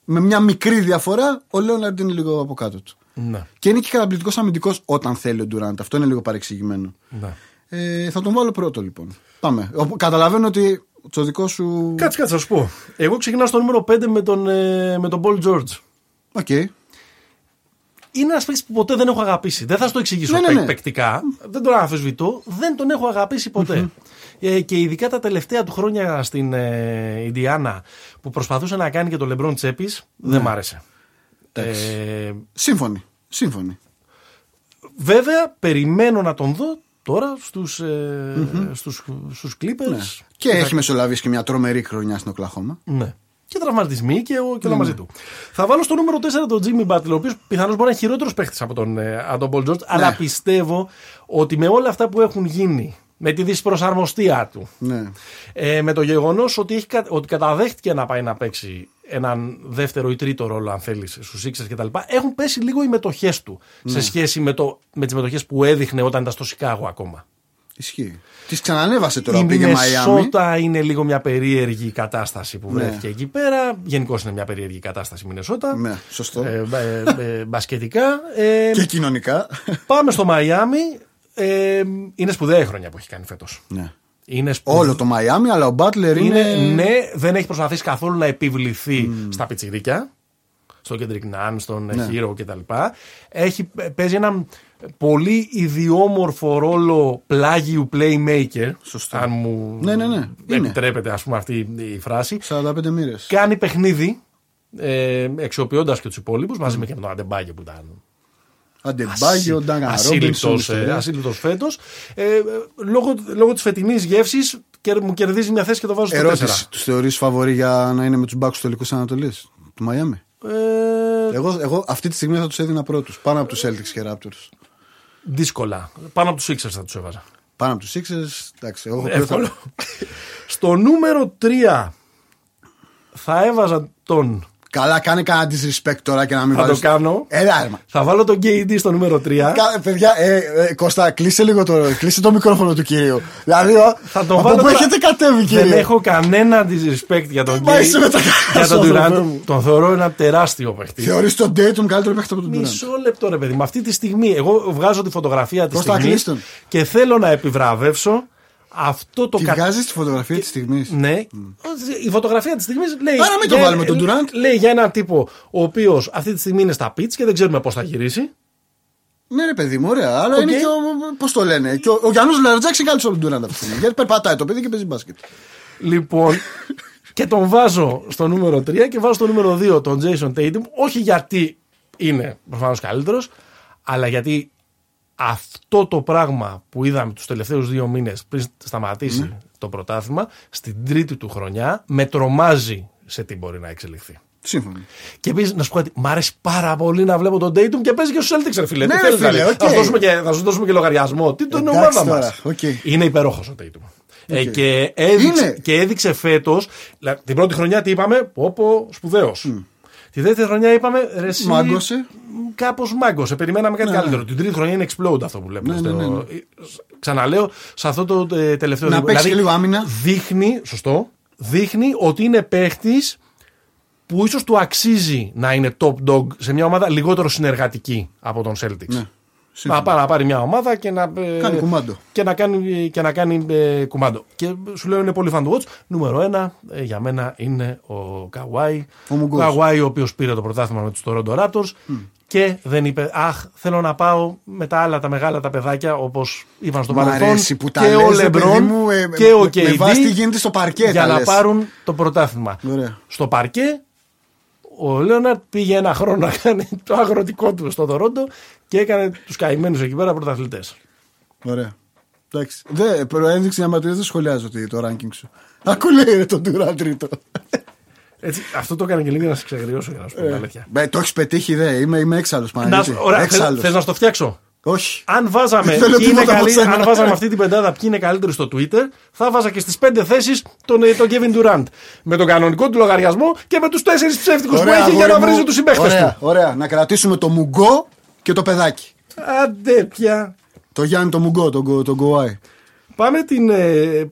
Με μια μικρή διαφορά, ο Leonard είναι λίγο από κάτω του. Ναι. Και είναι και καταπληκτικός αμυντικός όταν θέλει ο Durant. Αυτό είναι λίγο παρεξηγημένο. ναι. Ε, θα τον βάλω πρώτο λοιπόν. Πάμε. Ο- Καταλαβαίνω ότι το δικό σου. Κάτσε, κάτσε, θα σου πω. Εγώ ξεκινάω στο νούμερο 5 με τον, ε, με τον Paul George. Οκ. Είναι ένας παίκτης που ποτέ δεν έχω αγαπήσει. Δεν θα σου το εξηγήσω Ναι, ναι, παικ- ναι. παικτικά. Δεν τον αμφισβητώ. Δεν τον έχω αγαπήσει ποτέ. Ε, και ειδικά τα τελευταία του χρόνια στην ε, Ινδιάνα που προσπαθούσε να κάνει και το LeBron τσέπης, δεν μ' άρεσε. Εντάξει. Ε, Σύμφωνοι. Σύμφωνοι. βέβαια, περιμένω να τον δω τώρα στους, ε, στους, στους Clippers. Ναι. Και έχει μεσολαβήσει και μια τρομερή χρονιά στην Οκλαχώμα. Ναι. Και τραυματισμοί και, ο- Ναι, και όλα μαζί του. Θα βάλω στο νούμερο 4 τον Jimmy Butler, ο οποίος πιθανώς μπορεί να είναι χειρότερος παίχτης από τον, ε, από τον Paul George, αλλά πιστεύω ότι με όλα αυτά που έχουν γίνει, με τη δυσπροσαρμοστία του, Ναι. ε, με το γεγονός ότι, έχει, κα- ότι καταδέχτηκε να πάει να παίξει έναν δεύτερο ή τρίτο ρόλο, αν θέλεις, στους Sixers κτλ., έχουν πέσει λίγο οι μετοχές του Ναι. σε σχέση με, το, με τις μετοχές που έδειχνε όταν ήταν στο Σικάγο ακόμα. Ισχύει. Τη ξανανέβασε τώρα Η που πήγε Μαϊάμι. Μινεσότα είναι λίγο μια περίεργη κατάσταση που Ναι. βρέθηκε εκεί πέρα. Γενικώς είναι μια περίεργη κατάσταση η Μινεσότα. Ναι, σωστό. Ε, ε, ε, μπασκετικά. Ε, Και κοινωνικά. πάμε στο Μαϊάμι. Ε, είναι σπουδαία η χρονιά που έχει κάνει φέτος. ναι. Είναι σπουδαία. Όλο το Μαϊάμι, αλλά ο Μπάτλερ είναι. είναι, ναι, δεν έχει προσπαθήσει καθόλου να επιβληθεί στα πιτσιρίκια. Στον Κέντρικ Νάν, στον Ναι. Χείρο κτλ. Έχει, παίζει έναν πολύ ιδιόμορφο ρόλο πλάγιου playmaker. Σωστό. Αν μου Ναι, ναι, ναι. Είναι. επιτρέπεται ας πούμε αυτή η φράση. 45 μοίρες. Κάνει παιχνίδι ε, αξιοποιώντα και τους υπόλοιπους μαζί με και τον Αντεμπάγιο που ήταν Αντεμπάγιο, Ντάγκα ασύλληπτος, ε, ασύλληπτος φέτος. Ε, ε, λόγω, λόγω της φετινής γεύσης και μου κερδίζει μια θέση και το βάζω στο 4. Ερώτηση. Τους θεωρείς φαβορή για να είναι με τους μπάκου του τελικού Ανατολής του Μαϊάμι; Ε, Εγώ, εγώ αυτή τη στιγμή θα τους έδινα πρώτους. Πάνω από τους Celtics και Raptors. δύσκολα. Πάνω από τους Sixers θα τους έβαζα. Πάνω από τους Sixers. Εντάξει, εγώ έχω Ε, Εύκολο. πρώτα. Στο νούμερο 3 θα έβαζα τον. Καλά, κάνε κανένα disrespect τώρα και να μην Θα το βάλεις- κάνω. Έλα, ρε, μα. Θα βάλω τον KD στο νούμερο 3. Κα- Παιδιά, ε, ε, Κώστα, κλείσε λίγο το, κλείσε το μικρόφωνο του κυρίου. Δηλαδή, ο- Θα το από βάλω πού τώρα- έχετε κατέβει, Δεν κύριε. έχω κανένα disrespect για τον Μα είσαι KD. με τα καλά σου, Για τον άνθρωπε Durant. μου. Τον θεωρώ ένα τεράστιο παίχτη. Θεωρείς τον Tatum καλύτερο παίχτη από τον Durant. Μισό λεπτό ρε παιδί μου. Αυτή τη στιγμή εγώ βγάζω τη φωτογραφία της Κώστα, στιγμής κλείστον. και θέλω να επιβραβεύσω Αυτό το Τη κα- βγάζεις τη φωτογραφία της στιγμής. Ναι. Η φωτογραφία της στιγμής λέει. Άρα μην το για- βάλουμε τον Durant. Λέει για έναν τύπο ο οποίος αυτή τη στιγμή είναι στα pits και δεν ξέρουμε πώς θα γυρίσει. Ναι, ρε παιδί μου, ωραία. Αλλά Οκ. είναι και ο. Πώς το λένε. Και ο, ο Γιαννούλης Λαρεντζάκης είναι καλύτερος από τον Durant αυτή τη στιγμή. Γιατί περπατάει το παιδί και παίζει μπάσκετ. Λοιπόν, και τον βάζω στο νούμερο 3 και βάζω στο νούμερο 2 τον Jayson Tatum. Όχι γιατί είναι προφανώς καλύτερος, αλλά γιατί αυτό το πράγμα που είδαμε τους τελευταίους δύο μήνες πριν σταματήσει Ναι. το πρωτάθλημα, στην τρίτη του χρονιά, με τρομάζει σε τι μπορεί να εξελιχθεί. Σύμφωνο. Και επίσης, να σου πω κάτι, μ' αρέσει πάρα πολύ να βλέπω τον Tatum και παίζει και στους Celtics, ρε φίλε. Ναι, Τι ρε θέλεις να φίλε, λέει. οκ. Θα, σου δώσουμε και, θα σου δώσουμε και λογαριασμό. Τι το είναι Εντάξει ομάδα μας. τώρα, οκ. Είναι υπέροχος ο Tatum. Ε, και, έδειξε, Είναι. και έδειξε φέτος, την πρώτη χρονιά τι είπαμε, πω πω σπουδαίος. Τη δεύτερη χρονιά είπαμε, ρε εσύ, Μάγκωσε. Κάπως μάγκωσε. Περιμέναμε κάτι Ναι. καλύτερο. Την τρίτη χρονιά είναι explode αυτό που βλέπουμε. Ναι, ναι, στο- ναι, ναι. Ξαναλέω, σε αυτό το ε, τελευταίο Να δείγμα. παίξει και λίγο άμυνα. Δείχνει, σωστό, δείχνει ότι είναι παίχτης που ίσως του αξίζει να είναι top dog σε μια ομάδα λιγότερο συνεργατική από τον Celtics. Ναι. Να Σύμφωνο. πάρει, να πάρει μια ομάδα και να, ε, Κάνει κουμάντο. Και να κάνει, και να κάνει ε, κουμάντο. Και σου λέω είναι πολύ fan του watch. Νούμερο ένα ε, για μένα είναι ο Καουάι. Ο Μουγκός. Καουάι ο οποίος πήρε το πρωτάθλημα με τους Toronto Raptors και δεν είπε Αχ, θέλω να πάω με τα άλλα τα μεγάλα τα παιδάκια όπως είπαν στο Μ' παρελθόν. αρέσει που τα και ο λες, ρε παιδί Λεμπρόν μου, ε, και ο με- KD με βάση τι γίνεται στο παρκέ για τα να λες. πάρουν το πρωτάθλημα. Ωραία. Στο παρκέ ο Λέοναρτ πήγε ένα χρόνο να κάνει το αγροτικό του στο Τορόντο και έκανε τους καημένους εκεί πέρα πρωταθλητές. Ωραία. Εντάξει. Δεν, προέδειξε μια ματρίδα, δεν σχολιάζω τι- το ranking σου. Ακού λέει ρε τον Durant τρίτο. Έτσι, αυτό το έκανε και λίγο να σε ξεγριώσω για να σου πω την αλήθεια. Μπε, το έχεις πετύχει, δε. Είμαι, είμαι έξαλλος Να, Παναγιώτη. σου- ωραία, θες, Έξαλλος. θες να στο φτιάξω; Όχι. Αν βάζαμε, Δεν θέλω ποιοι είναι τίποτα από καλύ- σένα. αν βάζαμε αυτή την πεντάδα ποιοι είναι καλύτεροι στο Twitter, θα βάζα και στις πέντε θέσεις τον, ε, τον Kevin Durant. Με τον κανονικό του λογαριασμό και με τους τέσσερις ψεύτικους που Ωραία, έχει για να αγόρι μου. βρίζει τους συμπαίχτε Ωραία, του. ωραία. Να κρατήσουμε το μουγκό και το παιδάκι. Άντε πια. Το Γιάννη το μουγκό, τον Γκο- τον Γκοάι. Πάμε την. ε,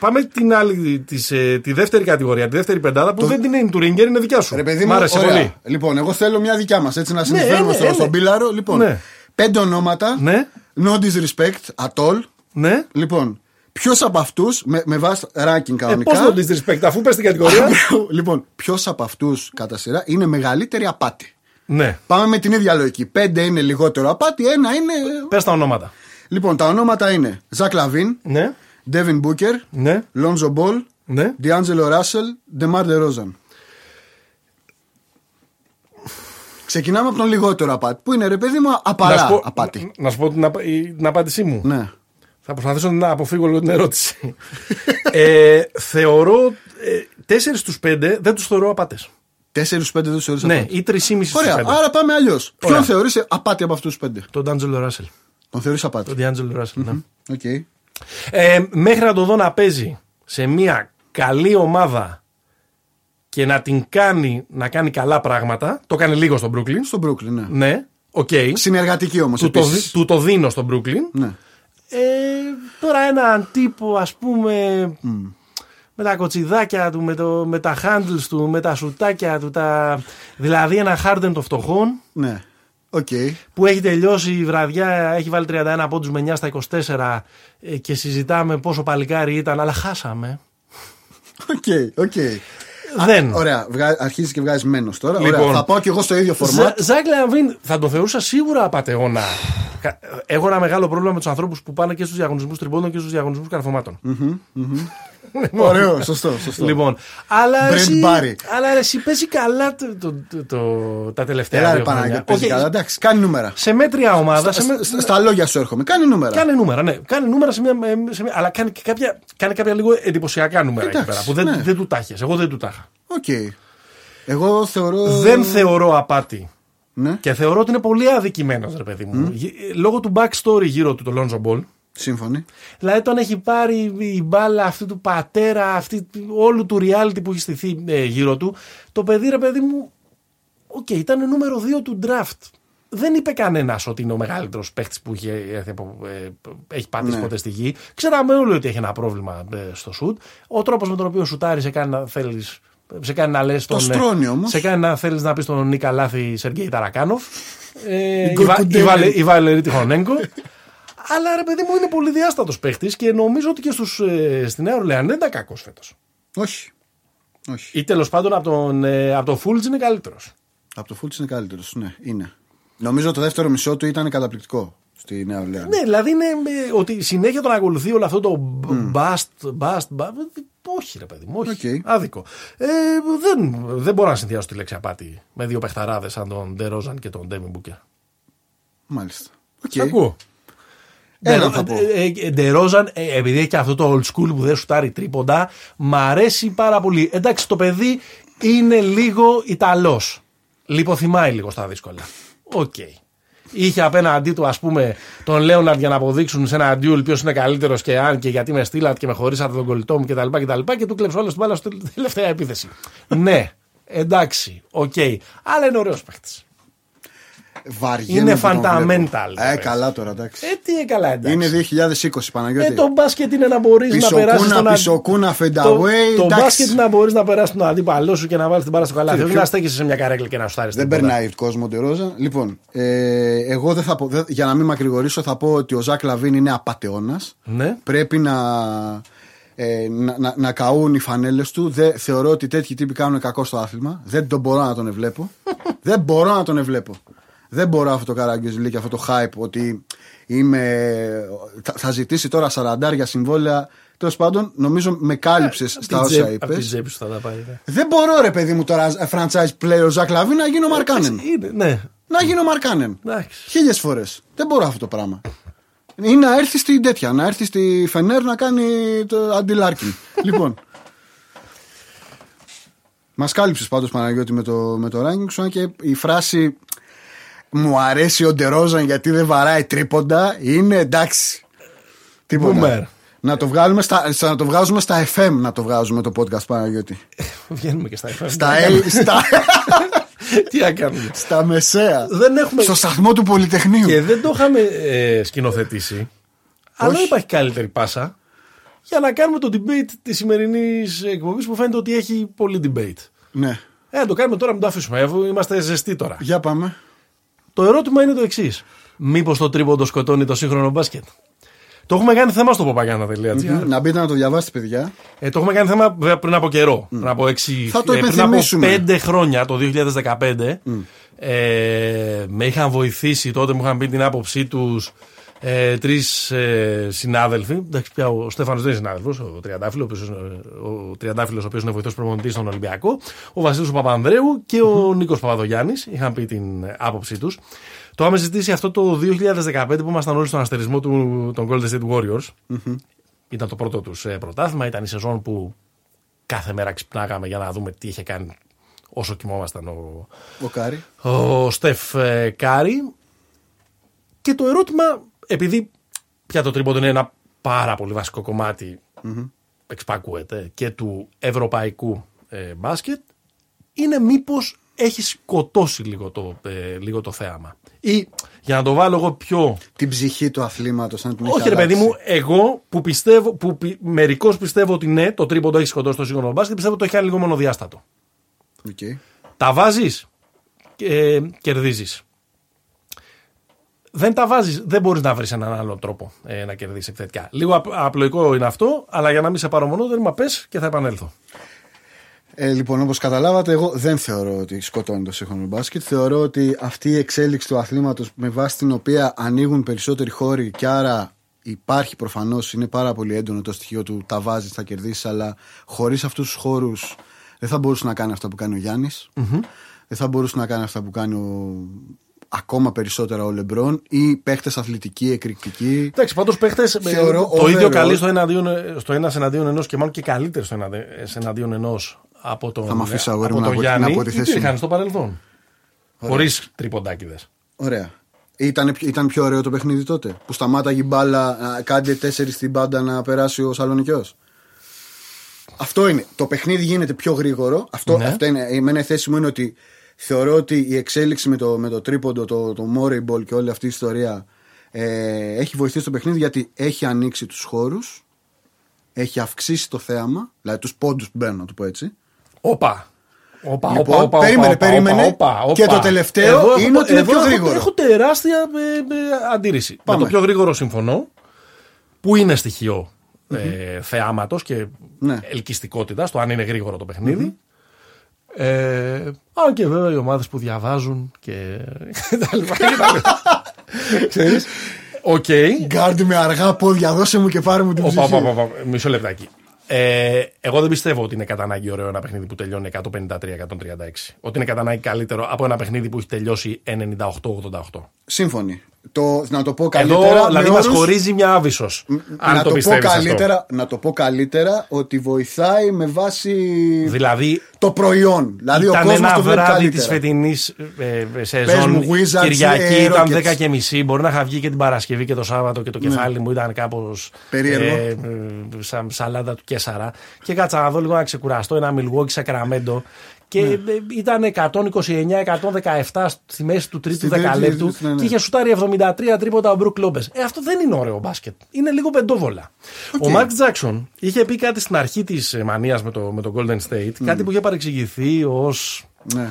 Πάμε την άλλη, της, ε, τη δεύτερη κατηγορία, τη δεύτερη πεντάδα που δεν είναι η του Ρίγκερ, είναι δικιά σου. Ρε παιδί Μ' μου, άρεσε ωραία. πολύ. Λοιπόν, εγώ θέλω μια δικιά μας έτσι να συνεισφέρουμε ναι, στο, ναι. στον Πίλαρο. Λοιπόν, Ναι. πέντε ονόματα. Ναι. No disrespect at all. Ναι. Λοιπόν, ποιος από αυτούς, με, με βάση ranking Ε, κανονικά. Πώς το disrespect, αφού πες την κατηγορία. λοιπόν, ποιος από αυτούς κατά σειρά είναι μεγαλύτερη απάτη; Ναι. Πάμε με την ίδια λογική. Πέντε είναι λιγότερο απάτη, ένα είναι. Πες τα ονόματα. Λοιπόν, τα ονόματα είναι Ζακ Λαβίν, Ναι. Devin Booker, Ναι. Lonzo Ball, Ναι. D'Angelo Russell, DeMar DeRozan. Ξεκινάμε από τον λιγότερο απάτη. Που είναι ρε παιδί μου Να σου απαλά πω, απάτη. να σου πω την, απα- η- την απάντησή μου. Ναι. Θα προσπαθήσω να αποφύγω λίγο την ερώτηση. ε, θεωρώ ε, τέσσερις στους πέντε δεν τους θεωρώ απάτες. Τέσσερι στου πέντε δεν τους θεωρείς Ναι, απάτη. ή τρεισήμισι στους Ωραία, πέντε. άρα πάμε αλλιώς. Ποιον Ωραία. θεωρείς απάτη από αυτούς τους πέντε; Τον D'Angelo Russell. Τον θεωρείς απάτη. Τον D'Angelo Russell. ναι. Οκ. Ε, μέχρι να το δω να παίζει σε μια καλή ομάδα και να την κάνει να κάνει καλά πράγματα. Το κάνει λίγο στον Brooklyn. Στο Brooklyn, ναι. Ναι, οκ. Συνεργατική όμως. Του, το, δι- του το δίνω στον Brooklyn. Ναι. Ε, τώρα έναν τύπο ας πούμε με τα κοτσιδάκια του, με, το, με τα handles του, με τα σουτάκια του, τα... δηλαδή ένα Harden των φτωχών Ναι. Οκ. που έχει τελειώσει η βραδιά, έχει βάλει 31 πόντους με 9 στα 24 ε, και συζητάμε πόσο παλικάρι ήταν, αλλά χάσαμε. Οκ. Οκ. Δεν. Ωραία. Βγα... Αρχίζεις και βγάζεις μένος τώρα. Λοιπόν. Ωραία. Θα πάω και εγώ στο ίδιο Ζα- φορμάτ. Zach LaVine θα το θεωρούσα σίγουρα απαταιώνα. Κα- Έχω ένα μεγάλο πρόβλημα με τους ανθρώπους που πάνε και στους διαγωνισμούς τριπόντων και στους διαγωνισμούς καρφωμάτων. Ωραίο, σωστό. σωστό. Λοιπόν, αλλά Brent εσύ, Barry. αλλά ρε, εσύ παίζει καλά το, το, το, το- τα τελευταία Έλα ρε δύο χρόνια. Παναγιώτη, παίζει Όχι, καλά. Εντάξει, κάνει νούμερα. Σε μέτρια ομάδα, σε με- Στα- Στα λόγια σου έρχομαι. Κάνει νούμερα. κάνει νούμερα, ναι. Κάνει νούμερα σε μια, σε μια- αλλά κάνει και κάποια, κάνει κάποια λίγο εντυπωσιακά νούμερα εκεί Εντάξει, πέρα που δεν, ναι. δεν του τα έχεις. Εγώ δεν του τα είχα. Οκ. Εγώ θεωρώ. Δεν θεωρώ απάτη. Ναι, Και θεωρώ ότι είναι πολύ αδικημένος, ρε παιδί μου. Γε- Λόγω του backstory γύρω του, το Lonzo Ball. Σύμφωνοι. Δηλαδή τον έχει πάρει η μπάλα αυτού του πατέρα, αυτή, όλου του reality που έχει στηθεί ε, γύρω του. Το παιδί, ρε παιδί μου, οκ, ήταν νούμερο 2 του draft. Δεν είπε κανένας ότι είναι ο μεγαλύτερος παίχτη που είχε, έρθει από- ε, έχει πατήσει Ναι. ποτέ στη γη. Ξέραμε όλοι ότι έχει ένα πρόβλημα ε, στο σουτ. Ο τρόπος με τον οποίο σουτάρει σε κάνει να θέλεις. Σε κάνει να λες τον, ε, στρώνει όμως. Σε κάνει να θέλεις να πεις τον Νίκα Λάθη Σεργέη Ταρακάνοφ. Ε, Η η, Βα- η, Γκορκουντέλη. Βαλε- η Βαλερή Τιχονέγκο. Αλλά ρε παιδί μου είναι πολύ διάστατος παίχτης και νομίζω ότι και στους, ε, στη Νέα Ορλεάν δεν ήταν κακός φέτος. Όχι. Όχι. Ή τέλος πάντων από τον, ε, από τον Φούλτ είναι καλύτερος. Από το Φούλτ είναι καλύτερος. Ναι, είναι. Νομίζω το δεύτερο μισό του ήταν καταπληκτικό στη Νέα Ορλεάν. Ναι, δηλαδή είναι ε, ότι συνέχεια τον ακολουθεί όλο αυτό το bust, bust, bust. Όχι, ρε παιδί μου, όχι. Οκ. Άδικο. Ε, δεν, δεν μπορώ να συνδυάσω τη λέξη απάτη με δύο παιχταράδες σαν τον Ντερόζαν και τον Ντέβιν Μπούκερ. Μάλιστα. Οκ. Σ' ακούω. Ένα Ντερο- θα πω. ε, ε, Ντερόζαν, ε, επειδή έχει και αυτό το old school που δεν σουτάρει τρίποντα, μ' αρέσει πάρα πολύ. Εντάξει, το παιδί είναι λίγο Ιταλός. Λιποθυμάει λίγο στα δύσκολα. Οκ. Είχε απέναντί του, ας πούμε, τον Λέοναρντ για να αποδείξουν σε ένα duel ποιος είναι καλύτερος και αν και γιατί με στείλατε και με χωρίσατε τον κολλητό μου κτλ. Και, τα λοιπά και του κλέψω όλο την μπάλα στη τελευταία επίθεση. ναι, εντάξει, οκ. Αλλά είναι ωραίος παίχτης. Βαριέμαι Είναι που τον βλέπω. fundamental, Ε, ρε. καλά τώρα, εντάξει. Ε, τι ε, καλά, εντάξει. Είναι 2020, Παναγιώτη. Ε, το μπάσκετ είναι να μπορείς να Πισωκούνα, περάσεις. τον αν- πισωκούνα, fade Το, away, το εντάξει. μπάσκετ είναι να μπορείς να περάσεις τον αντίπαλό σου και να βάλεις την μπάλα στο καλάθι. Κύριε, Όχι να ποιο- στέκεσαι σε μια καρέκλα και να σου Δεν περνάει κόσμος Ντερόζα. Λοιπόν, ε, εγώ δεν θα πω, δεν- για να μην μακρηγορήσω, θα πω ότι ο Ζακ Λαβίν είναι απαταιώνας. Ναι. Πρέπει να, ε, να, να, να καούν οι φανέλες του. Δεν, θεωρώ ότι τέτοιοι τύποι κάνουν κακό στο άθλημα. Δεν τον μπορώ να τον ευλέπω. δεν μπορώ να τον ευλέπω. Δεν μπορώ αυτό το καραγκιόζιλι και αυτό το hype ότι είμαι, θα, θα ζητήσει τώρα 40 συμβόλαια. Τέλος πάντων, νομίζω με κάλυψες στα όσα Από είπε. την τσέπη σου θα τα πάρει. ναι. Δεν μπορώ, ρε παιδί μου, τώρα ε, franchise player ο Ζακ Λαβίν να γίνω Μαρκάνεν. Είναι, ναι. Να γίνω Μαρκάνεν. Εντάξει. Χίλιες φορές. Δεν μπορώ αυτό το πράγμα. Ή να έρθει στην τέτοια, να έρθει στη Φενέρ να κάνει το αντι-Λάρκιν. λοιπόν. Μας κάλυψες πάντως Παναγιώτη με το, με το ranking σου, αν και η φράση Μου αρέσει ο Ντερόζαν γιατί δεν βαράει τρίποντα είναι εντάξει. Τίποτα. Boomer. Να το, βγάλουμε στα, στα- να το βγάζουμε στα FM να το βγάζουμε το podcast Παναγιώτη. Βγαίνουμε και στα FM. στα, A- στα, Τι να κάνουμε; στα μεσαία. Δεν έχουμε. Στο σταθμό του Πολυτεχνείου. Και δεν το είχαμε ε, σκηνοθετήσει. Αλλά δεν υπάρχει καλύτερη πάσα για να κάνουμε το debate της σημερινής εκπομπής που φαίνεται ότι έχει πολύ debate. Ναι. Ε, να το κάνουμε τώρα, μην το αφήσουμε. Ε, αφού είμαστε ζεστοί τώρα. Για πάμε. Το ερώτημα είναι το εξής. Μήπως το τρίποντο σκοτώνει το σύγχρονο μπάσκετ; Το έχουμε κάνει θέμα στο popaganda.gr. Να μπείτε να το διαβάσετε, παιδιά. Ε, το έχουμε κάνει θέμα βέβαια, πριν από καιρό. Πριν από έξι, Θα το ε, πριν από υπενθυμίσουμε. πέντε χρόνια, το 2015, ε, με είχαν βοηθήσει τότε, μου είχαν πει την άποψή τους ε, τρεις ε, συνάδελφοι. Εντάξει, πια ο Στέφανος δεν είναι συνάδελφος, ο Τριαντάφυλλος, ο, οποίος είναι- ο Τριαντάφυλλος, ο οποίος είναι βοηθός προπονητής στον Ολυμπιακό, ο Βασίλης ο Παπανδρέου και ο Νίκος Παπαδογιάννης. Είχαν πει την ε, άποψή τους. Το είχαμε ζητήσει αυτό το 2015 που ήμασταν όλοι στον αστερισμό του, των Golden State Warriors. Ήταν το πρώτο τους πρωτάθλημα, ήταν η σεζόν που κάθε μέρα ξυπνάγαμε για να δούμε τι είχε κάνει όσο κοιμόμασταν ο, Ο Κάρι. ο Στεφ ε, Κάρι. Και το ερώτημα, επειδή πια το τρίποντο είναι ένα πάρα πολύ βασικό κομμάτι, εξυπακούεται, και του ευρωπαϊκού ε, μπάσκετ, είναι μήπως έχει σκοτώσει λίγο το, ε, λίγο το θέαμα. Ή, για να το βάλω εγώ πιο Την ψυχή του αθλήματος, αν την έχει όχι, ρε παιδί αλλάξει. μου, εγώ που πιστεύω, που μερικώς πιστεύω ότι ναι, το τρίποντο έχει σκοτώσει το σύγχρονο μπάσκετ, πιστεύω ότι το έχει κάνει λίγο μονοδιάστατο. Οκ. Τα βάζεις και κερδίζεις. Δεν τα βάζεις, δεν μπορείς να βρεις έναν άλλο τρόπο ε, να κερδίσεις εκθετικά. Λίγο απ- απλοϊκό είναι αυτό, αλλά για να μην σε πάρω μονότερμα, πες και θα επανέλθω. Ε, λοιπόν, όπως καταλάβατε, εγώ δεν θεωρώ ότι σκοτώνει το σύγχρονο μπάσκετ. Θεωρώ ότι αυτή η εξέλιξη του αθλήματος με βάση την οποία ανοίγουν περισσότεροι χώροι και άρα υπάρχει προφανώς, είναι πάρα πολύ έντονο το στοιχείο του τα βάζεις, θα κερδίσεις, αλλά χωρίς αυτούς τους χώρους δεν θα μπορούσε να κάνει αυτά που κάνει ο γιαννη Δεν θα μπορούσε να κάνει αυτά που κάνει ο, ακόμα περισσότερα ο Λεμπρόν ή παίχτες αθλητικοί, εκρηκτικοί. Εντάξει, πάντως παίχτες Θεωρώ το ίδιο overall- καλή στο, εναντίον, στο ένα εναντίον ενός και μάλλον και καλύτερο στο ένα εναντίον ενός από τον, Θα μ' αφήσεις, αγόρι από μου, τον να πω- Γιάννη. να πω τη θέση υπήρχαν μου. στο παρελθόν. Χωρίς τριποντάκιδε. Ωραία. Ήταν, ήταν πιο ωραίο το παιχνίδι τότε. Που σταμάταγε η μπάλα, να κάντε τέσσερις στην πάντα να περάσει ο Σαλονικιός. Αυτό είναι. Το παιχνίδι γίνεται πιο γρήγορο. Αυτό, Ναι. αυτό είναι. Εμένα η θέση μου είναι ότι θεωρώ ότι η εξέλιξη με το, με το τρίποντο, το, το Moreyball και όλη αυτή η ιστορία ε, έχει βοηθήσει το παιχνίδι γιατί έχει ανοίξει τους χώρους, έχει αυξήσει το θέαμα, δηλαδή τους πόντους που μπαίνουν, να το πω έτσι. Όπα! Οπα, Λοιπόν, οπα, οπα, περίμενε, οπα, περίμενε. οπα, οπα. Και το τελευταίο Εδώ είναι έχω- ότι είναι εδώ πιο έχω- γρήγορο. Έχω τεράστια ε, ε, αντίρρηση. Πάμε. Με το πιο γρήγορο συμφωνώ, που είναι στοιχείο ε, θεάματος και Ναι. ελκυστικότητας, το αν είναι γρήγορο το παιχνίδι. Ε, αν και βέβαια οι ομάδες που διαβάζουν και τα λοιπά και τα λοιπά. Ξέρεις, οκ. Γκάρντ με αργά πόδια, δώσε μου και πάρε μου την Οπα, ψυχή. οπα, οπα, οπα, Μισό λεπτάκι. Ε, εγώ δεν πιστεύω ότι είναι κατά ανάγκη ωραίο ένα παιχνίδι που τελειώνει 153-136. Ότι είναι κατά ανάγκη καλύτερο από ένα παιχνίδι που έχει τελειώσει 98-88. Σύμφωνοι. Το, να το πω καλύτερα. Εδώ με δηλαδή μας όρους- χωρίζει μια άβυσσος. Αν να το το, πω πιστεύεις αυτό. καλύτερα, να το πω καλύτερα ότι βοηθάει με βάση Δηλαδή το προϊόν. Δηλαδή ο ήταν κόσμος ένα το βλέπει βράδυ της καλύτερα. φετινής ε, Πες σεζόν. μου, Wizards, Κυριακή ε, ήταν Rockets. 10 και μισή. Μπορεί να είχα βγει και την Παρασκευή και το Σάββατο και το κεφάλι μου ήταν κάπως. Περίεργο. Ε, ε, σαν σαλάτα του Κέσσαρα. Και κάτσα να δω λίγο να ξεκουραστώ ένα Milwaukee Sacramento. Και Ναι. ε, ήταν 129-117 στη μέση του τρίτου Στην τρίτη, δεκαλέπτου ναι, ναι. και είχε σουτάρει 73 τρίποτα ο Μπρουκ Λόμπε. Ε, αυτό δεν είναι ωραίο μπάσκετ. Είναι λίγο πεντόβολα. Ο Μάρκ Τζάξον είχε πει κάτι στην αρχή της μανίας με το, με το Golden State, κάτι που είχε παρεξηγηθεί ως. Ναι.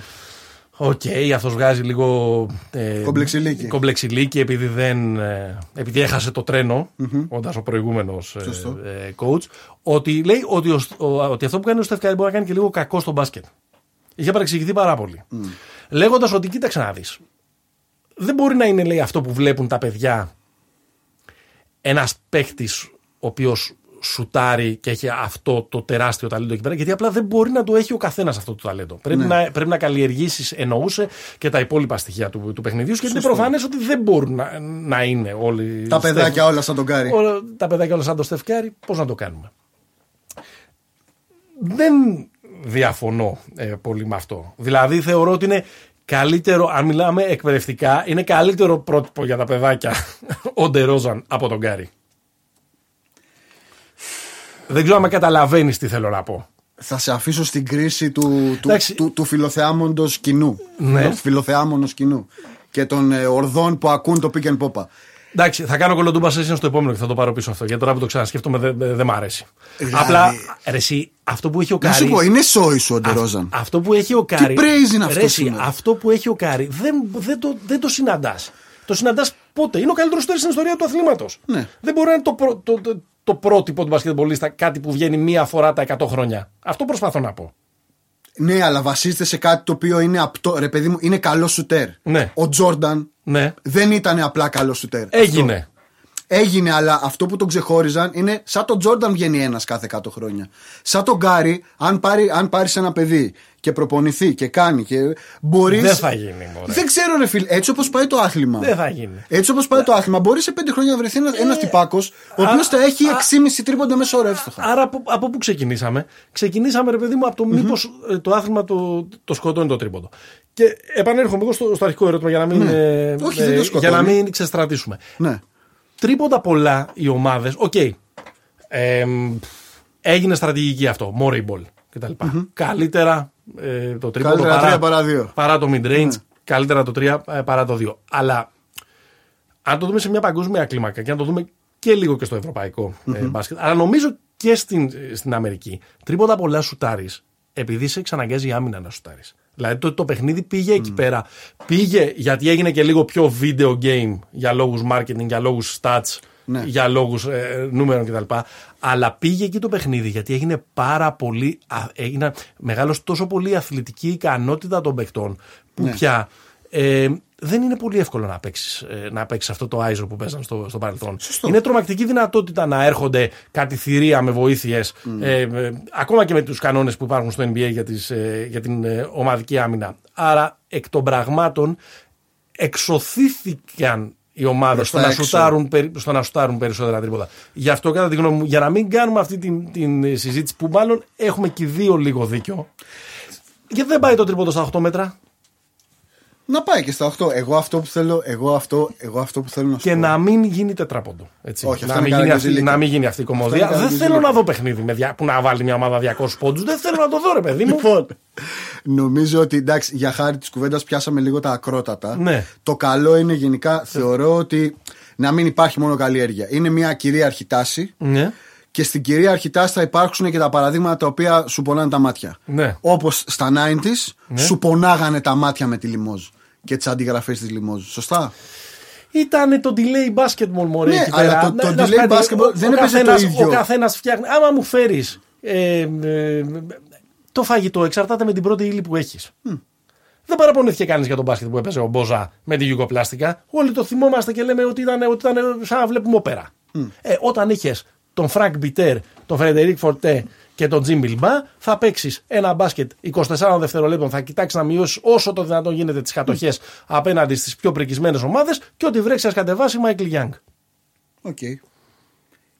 Οκ, αυτός βγάζει λίγο. Ε, Κομπλεξιλίκι. κομπλεξιλίκι επειδή, δεν, ε, επειδή έχασε το τρένο, όντας ο προηγούμενος Σωστό. ε, ε, coach. Ότι λέει ότι, ο, ο- ότι αυτό που κάνει ο Στεφ Κάρι μπορεί να κάνει και λίγο κακό στο μπάσκετ. Είχε παρεξηγηθεί πάρα πολύ. Λέγοντας ότι κοίταξε να δεις. Δεν μπορεί να είναι λέει αυτό που βλέπουν τα παιδιά ένας παίκτης ο οποίος σουτάρει και έχει αυτό το τεράστιο ταλέντο εκεί πέρα, γιατί απλά δεν μπορεί να το έχει ο καθένας αυτό το ταλέντο. Πρέπει, Ναι. να, πρέπει να καλλιεργήσεις, εννοούσε και τα υπόλοιπα στοιχεία του, του παιχνιδιού σου, γιατί είναι προφανές ότι δεν μπορούν να, να είναι όλοι. Τα Στεφ- παιδάκια όλα σαν τον Κάρι. όλα- τα παιδάκια όλα σαν το Στεφ Κάρι, πώς να το κάνουμε. Δεν διαφωνώ ε, πολύ με αυτό. Δηλαδή θεωρώ ότι είναι καλύτερο, αν μιλάμε εκπαιδευτικά, είναι καλύτερο πρότυπο για τα παιδάκια ο Ντερόζαν από τον Κάρι. Δεν ξέρω αν με καταλαβαίνεις τι θέλω να πω. Θα σε αφήσω στην κρίση του, του, Εντάξει. του, του φιλοθεάμονος κοινού. Ναι. Του φιλοθεάμονος κοινού. Και των ε, ορδών που ακούν το pick and pop. Εντάξει, θα κάνω κωλοτούμπα session στο επόμενο και θα το πάρω πίσω αυτό. Γιατί τώρα που το ξανασκέφτομαι δεν δεν μ' αρέσει. Δηλαδή- Απλά, ρε, εσύ, αυτό που έχει ο Να Κάρι. σου πω, είναι σόι σου ο Ντερόζαν. Αυτό που έχει ο Κάρι. praise είναι αυτό Ρε, εσύ, σήμερα; αυτό που έχει ο Κάρι δεν, δεν το, δεν το συναντάς. Το συναντάς πότε; Είναι ο καλύτερος σουτέρ στην ιστορία του αθλήματος. Ναι. Δεν μπορεί να είναι το, πρω- το, το, το πρότυπο του μπασκετμπολίστα κάτι που βγαίνει μία φορά τα 100 χρόνια. Αυτό προσπαθώ να πω. Ναι, αλλά βασίζεται σε κάτι το οποίο είναι απτό. Ρε παιδί μου, είναι καλό σουτέρ. Ναι. Ο Τζόρνταν Ναι. δεν ήταν απλά καλό σουτέρ. Έγινε. Έγινε, αλλά αυτό που τον ξεχώριζαν είναι σαν τον Τζόρνταν βγαίνει ένας κάθε 100 χρόνια. Σαν τον Γκάρι, αν πάρει αν πάρεις ένα παιδί και προπονηθεί και κάνει και μπορεί. Δεν θα γίνει, μωρέ. Δεν ξέρω, ρε φίλε, έτσι όπως πάει το άθλημα. Δεν θα γίνει. Έτσι όπως πάει το άθλημα, μπορεί σε 5 χρόνια να βρεθεί ένας ένας τυπάκος, ο οποίος θα έχει 6,5 τρίποντα μέσο όρο εύστοχα. Άρα από, από πού ξεκινήσαμε; Ξεκινήσαμε, ρε παιδί μου, από το μήπως το άθλημα το, το σκοτώνει το τρίποντο. Και επανέρχομαι εγώ στο, στο αρχικό ερώτημα για να μην, Ναι. ε, Όχι, ε, δεν το για σκοτώνει. να μην ξεστρατήσουμε. Ναι. Τρίποντα πολλά οι ομάδες. Οκ. Εμ, έγινε στρατηγική αυτό. Moreyball κτλ. Καλύτερα ε, το τρίποντο Καλύτερα παρά, τρία παρά δύο. παρά το mid range. Καλύτερα το 3 παρά το 2. Αλλά αν το δούμε σε μια παγκόσμια κλίμακα και αν το δούμε και λίγο και στο ευρωπαϊκό ε, μπάσκετ, αλλά νομίζω και στην, στην Αμερική, τρίποντα πολλά σουτάρεις επειδή σε εξαναγκάζει η άμυνα να σουτάρεις. Δηλαδή το, το παιχνίδι πήγε εκεί πέρα. Πήγε γιατί έγινε και λίγο πιο video game για λόγους marketing, για λόγους stats, Ναι. για λόγους ε, νούμερων κτλ. Αλλά πήγε εκεί το παιχνίδι γιατί έγινε πάρα πολύ. α, Έγινε μεγάλος τόσο πολύ αθλητική ικανότητα των παιχτών που Ναι. πια ε, δεν είναι πολύ εύκολο να παίξεις να παίξεις αυτό το ISO που παίζαν στο, στο παρελθόν. Σωστό. Είναι τρομακτική δυνατότητα να έρχονται κάτι θηρία με βοήθειες, ε, ε, ακόμα και με τους κανόνες που υπάρχουν στο NBA για, τις, ε, για την ε, ομαδική άμυνα. Άρα, εκ των πραγμάτων, εξωθήθηκαν οι ομάδες Προς στο, τα να έξω. σουτάρουν, περι- στο να σουτάρουν περισσότερα τρίποτα. Γι' αυτό, κατά τη γνώμη μου, για να μην κάνουμε αυτή την, την συζήτηση που μάλλον έχουμε και οι δύο λίγο δίκιο. Γιατί δεν πάει το τρίποντο στα 8 μέτρα; Να πάει και στα 8. Εγώ αυτό που θέλω, εγώ αυτό, εγώ αυτό που θέλω να σου και πω. να μην γίνει τετράποντο. Έτσι. Όχι, αυτό να, είναι μην γίνει αυτή, καραγκιόζηλικο. να μην γίνει αυτή η Αυτό κομμωδία. είναι Δεν θέλω καραγκιόζηλικο. να δω παιχνίδι με δια, που να βάλει μια ομάδα 200 πόντους. Δεν θέλω να το δω, ρε παιδί μου. Λοιπόν, νομίζω ότι εντάξει, για χάρη της κουβέντας πιάσαμε λίγο τα ακρότατα. Ναι. Το καλό είναι γενικά, θεωρώ ότι να μην υπάρχει μόνο καλλιέργεια. Είναι μια κυρίαρχη τάση ναι. και στην κυρίαρχη τάση θα υπάρξουν και τα παραδείγματα τα οποία σου πονάνε τα μάτια. Ναι. Όπως στα 90s σου πονάγανε τα μάτια με τη λιμόζ και τις αντιγραφές της λιμόζ. Σωστά; Ήταν το delay basketball, μωρέ. Ναι, εκεί αλλά πέρα. το- το Να- να σου delay πω κάτι, basketball ο- δεν ο έπαιζε το καθένας- ίδιο. Ο καθένας φτιάχνει. Άμα μου φέρεις ε, ε, το φαγητό, εξαρτάται με την πρώτη ύλη που έχεις. Δεν παραπονήθηκε κανείς για τον μπάσκετ που έπαιζε ο Μπόζα με τη γιουγκοπλάστικα. Όλοι το θυμόμαστε και λέμε ότι ήταν, ότι ήταν σαν να βλέπουμε όπερα. Ε, όταν είχες τον Φρανκ Μπιτέρ, τον Φρεντερίκ Φορτέ και τον Τζιμ Μπιλμπά, θα παίξεις ένα μπάσκετ 24 δευτερολέπτων, θα κοιτάξεις να μειώσεις όσο το δυνατόν γίνεται τις κατοχές απέναντι στις πιο πρικισμένες ομάδες και ό,τι βρέξει ας κατεβάσει Μάικλ Γιάνγκ. Οκ.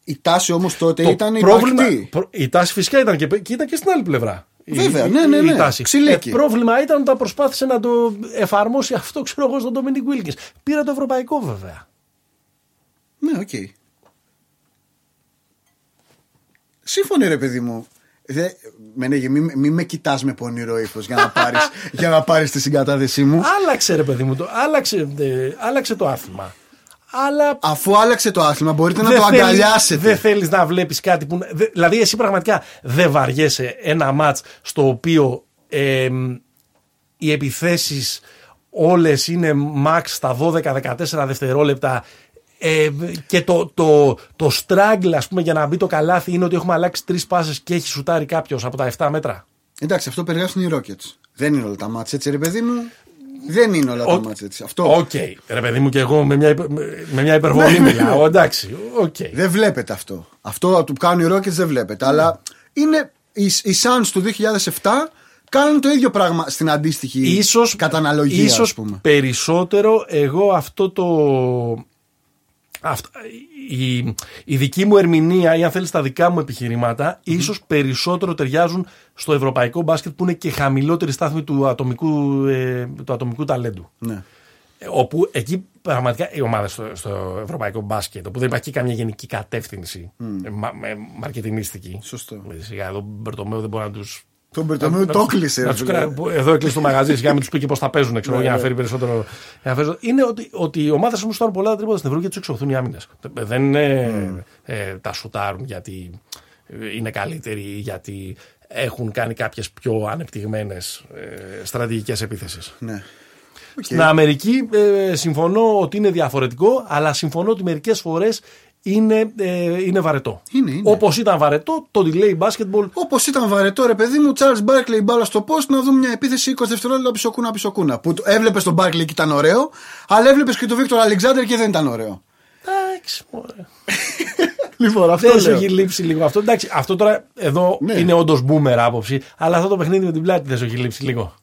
Η τάση όμως τότε Το ήταν πρόβλημα, υπαρκτή. προ- η τάση φυσικά ήταν και, και ήταν και στην άλλη πλευρά. Η- Βέβαια, η- ναι, ναι, η ναι. τάση. Ξυλίκι. Ε, πρόβλημα ήταν όταν προσπάθησε να το εφαρμόσει αυτό, ξέρω εγώ, στον Ντομινίκ Γουίλκινς. Πήρε το ευρωπαϊκό βέβαια. Ναι, οκ. Σύμφωνοι ρε παιδί μου. Δε, Μενέγε, μη, μη με κοιτάς με πονηρό ύφος για να πάρει για να πάρεις τη συγκατάθεσή μου. Άλλαξε ρε παιδί μου, το, άλλαξε, ε, άλλαξε το άθλημα. Αλλά Αφού άλλαξε το άθλημα, μπορείτε να δεν το θέλεις- αγκαλιάσετε. Δεν θέλεις να βλέπεις κάτι που. δε- δηλαδή, εσύ πραγματικά δεν βαριέσαι ένα ματς στο οποίο ε, οι επιθέσεις όλες είναι max στα 12-14 δευτερόλεπτα. Ε, και το, το, το struggle, ας πούμε, για να μπει το καλάθι είναι ότι έχουμε αλλάξει τρεις πάσες και έχει σουτάρει κάποιος από τα 7 μέτρα. Εντάξει, αυτό περιγράφουν οι Rockets. Δεν είναι όλα τα ματς έτσι, ρε παιδί μου. Δεν είναι όλα τα Ο- ματς έτσι. Αυτό Οκ, ρε παιδί μου, και εγώ με μια, υπε- με μια υπερβολή μιλάω. Εντάξει, οκ. δεν βλέπετε αυτό. Αυτό που κάνουν οι Rockets δεν βλέπετε. Αλλά είναι οι, οι Suns του 2007 κάνουν το ίδιο πράγμα στην αντίστοιχη ίσως, καταναλογία, ίσως ας πούμε. περισσότερο εγώ αυτό το αυτα- η, η δική μου ερμηνεία ή αν θέλεις τα δικά μου επιχειρηματα ίσως περισσότερο ταιριάζουν στο ευρωπαϊκό μπάσκετ που είναι και χαμηλότερη στάθμη του ατομικού, ε, του ατομικού ταλέντου. Ναι. Ε, Όπου εκεί πραγματικά οι ομάδες στο, στο ευρωπαϊκό μπάσκετ, όπου δεν υπάρχει καμία γενική κατεύθυνση ε, μα, με, μαρκετινίστικη. Σωστό. Ε, Σιγά εδώ Μπερτομέου δεν μπορεί να τους. Τον Μπερτομέου το κλείσε. ρε φίλε. Εδώ έκλεισε το μαγαζί, σιγά μην τους πει και πώς θα παίζουν, ξέρω, Ναι, για να ναι. φέρει περισσότερο. για να φέρει- Είναι ότι, ότι οι ομάδες μου στάρουν πολλά τρίποτα στην Ευρώπη και τους εξωθούν οι άμυνες. Δεν είναι ε, τα σουτάρουν γιατί ε, είναι καλύτεροι ή γιατί έχουν κάνει κάποιες πιο ανεπτυγμένες ε, στρατηγικές επίθεσεις. Ναι. Στην Αμερική ε, συμφωνώ ότι είναι διαφορετικό, αλλά συμφωνώ ότι μερικές φορές είναι, ε, είναι βαρετό. Είναι, είναι. Όπως ήταν βαρετό το delay basketball. Όπως ήταν βαρετό, ρε παιδί μου, Charles Barkley μπάλα στο post να δούμε μια επίθεση 20 δευτερόλεπτα πισωκούνα πισωκούνα. Που έβλεπες τον Barkley και ήταν ωραίο, αλλά έβλεπες και τον Victor Alexander και δεν ήταν ωραίο. Εντάξει, μωρέ. Λοιπόν, αυτό Δεν σου λέω. έχει λείψει λίγο αυτό. Εντάξει, αυτό τώρα εδώ Ναι. είναι όντως boomer άποψη, αλλά αυτό το παιχνίδι με την πλάτη δεν σου έχει λείψει λίγο.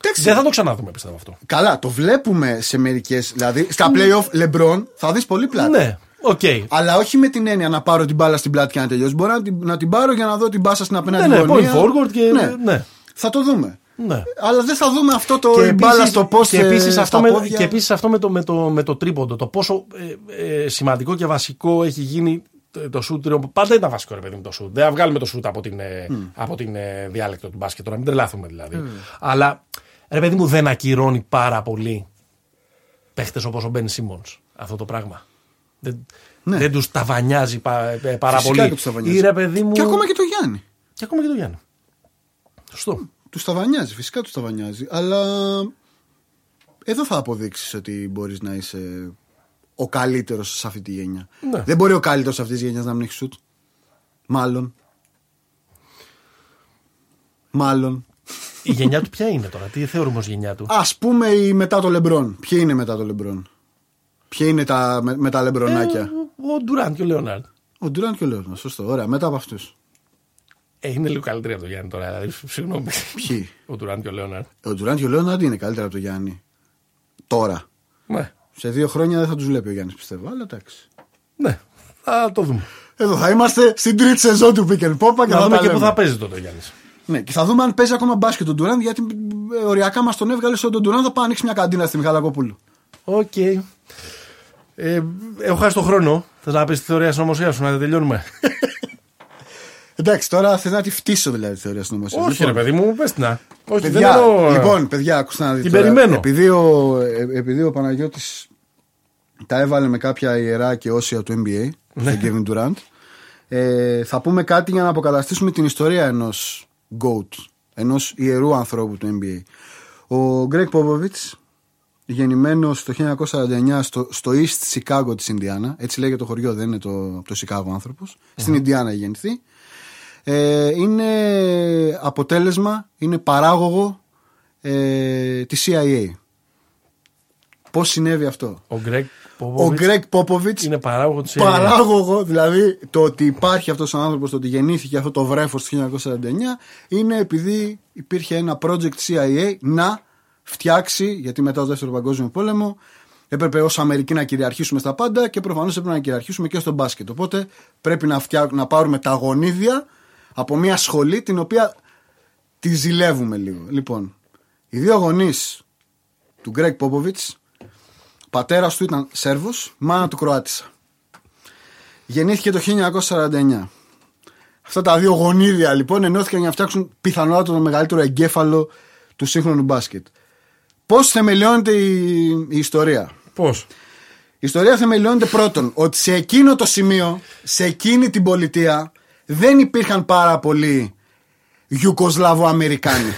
Εντάξει. Δεν θα το ξαναδούμε, πιστεύω αυτό. Καλά, το βλέπουμε σε μερικές. Δηλαδή, στα playoff LeBron θα δεις πολύ πλάτη. Ναι, οκ. Αλλά όχι με την έννοια να πάρω την μπάλα στην πλάτη και να τελειώσει. Μπορώ να την, να την πάρω για να δω την πάσα στην απέναντι Ναι, ναι, γωνία. point forward και- ναι. Θα το δούμε. Ναι. Αλλά δεν θα δούμε αυτό το Και η μπάλα επίσης- στο post και επίσης ε, αυτό, στα με, πόδια. και επίσης αυτό με το, με, το, με το τρίποντο. Το πόσο ε, ε, σημαντικό και βασικό έχει γίνει το- το σουτ. τριών- Πάντα ήταν βασικό ρε παιδί μου το σουτ. Δεν θα βγάλουμε το σουτ από την, ε, από την ε, διάλεκτο του μπάσκετ. Τώρα μην τρελάθουμε δηλαδή. Αλλά ρε παιδί μου δεν ακυρώνει πάρα πολύ παίχτες όπως ο Μπεν Σίμον αυτό το πράγμα. Δεν, Ναι. δεν τους ταβανιάζει πα, ε, πάρα Φυσικά πολύ. και τους ταβανιάζει. Ή, ρε παιδί μου, Και ακόμα και το Γιάννη. και ακόμα και το Γιάννη. Σωστό. Τους ταβανιάζει, φυσικά τους ταβανιάζει. Αλλά εδώ θα αποδείξεις ότι μπορείς να είσαι ο καλύτερος σε αυτή τη γενιά. Ναι. Δεν μπορεί ο καλύτερος αυτής της γενιάς να μην έχει σουτ. Μάλλον. Μάλλον. Η γενιά του ποια είναι τώρα, τι θεωρούμε ως γενιά του; Α πούμε η μετά το Λεμπρόν. Ποιοι είναι μετά το Λεμπρόν; Ποιοι είναι τα, με, με τα Λεμπρονάκια; Ο Ντουράντ και ο Λεωνάρντ. Ο Ντουράντ και ο Λέωνα. Σωστό. Ωραία. Μετά από αυτούς. Ε, είναι λίγο καλύτερη από το Γιάννη τώρα. Δηλαδή, συγγνώμη. Ποιοι; Ο Ντουράντ και ο Λέοναρντ. Ο Ντουράντ και ο Λέωνα είναι καλύτερα από τον Γιάννη. Τώρα. Ναι. Σε δύο χρόνια δεν θα τους βλέπει ο Γιάννης πιστεύω. Αλλά εντάξει. ναι, θα το δούμε. Εδώ θα είμαστε στην τρίτη σεζόν του Pick and Pop και Να θα δούμε τα και πού λέμε. θα παίζει τότε ο Γιάννης. Ναι, και θα δούμε αν παίζει ακόμα μπάσκετ ο Ντουράντ γιατί ε, οριακά μας τον έβγαλε στον Ντουράντ. Θα πάω να ανοίξει μια καντίνα στη Μιχαλακοπούλου. Οκ. Ε, έχω χάσει τον χρόνο. Θες να πεις τη θεωρία συνωμοσία σου, να δεν τελειώνουμε; Εντάξει, τώρα θες να τη φτύσω δηλαδή τη θεωρία συνωμοσίας. Όχι, ρε παιδί μου, πες την να. Όχι, Παιδιά, δεν εννοώ. λοιπόν, παιδιά, ακούστε να δείτε. Την τώρα. περιμένω. Επειδή ο, ε, επειδή ο Παναγιώτης τα έβαλε με κάποια ιερά και όσια του NBA, Ναι. στον Kevin Durant, Ε, θα πούμε κάτι για να αποκαταστήσουμε την ιστορία ενός GOAT, ενός ιερού ανθρώπου του NBA. Ο Greg Popovich, γεννημένος το 1949 στο, στο East Chicago της Ινδιάνα, έτσι λέγεται το χωριό, δεν είναι το, το Chicago άνθρωπος, στην Ινδιάνα γεννηθεί. Ε, είναι αποτέλεσμα, είναι παράγωγο ε, της CIA. Πώς συνέβη αυτό; Ο Γκρέκ Ο Γκρέκ Πόποβιτς είναι παράγωγο της παράγωγο, δηλαδή το ότι υπάρχει αυτός ο άνθρωπος, το ότι γεννήθηκε αυτό το βρέφος το 1949 είναι επειδή υπήρχε ένα project CIA να φτιάξει, γιατί μετά το δεύτερο παγκόσμιο πόλεμο έπρεπε ως Αμερική να κυριαρχήσουμε στα πάντα και προφανώς έπρεπε να κυριαρχήσουμε και στο μπάσκετ. Οπότε πρέπει να, φτιά... να πάρουμε τα γονίδια από μια σχολή την οποία τη ζηλεύουμε λίγο. Λοιπόν, οι δύο γονείς του Γκρέκ Πόποβιτς πατέρας του ήταν Σέρβος, μάνα του Κροάτισσα. Γεννήθηκε το 1949. Αυτά τα δύο γονίδια λοιπόν ενώθηκαν για να φτιάξουν πιθανότατα το μεγαλύτερο εγκέφαλο του σύγχρονου μπάσκετ. Πώς θεμελιώνεται η, η ιστορία; Πώς; Η ιστορία θεμελιώνεται πρώτον ότι σε εκείνο το σημείο, σε εκείνη την πολιτεία, δεν υπήρχαν πάρα πολλοί Ιουκοσλαβο-Αμερικάνοι.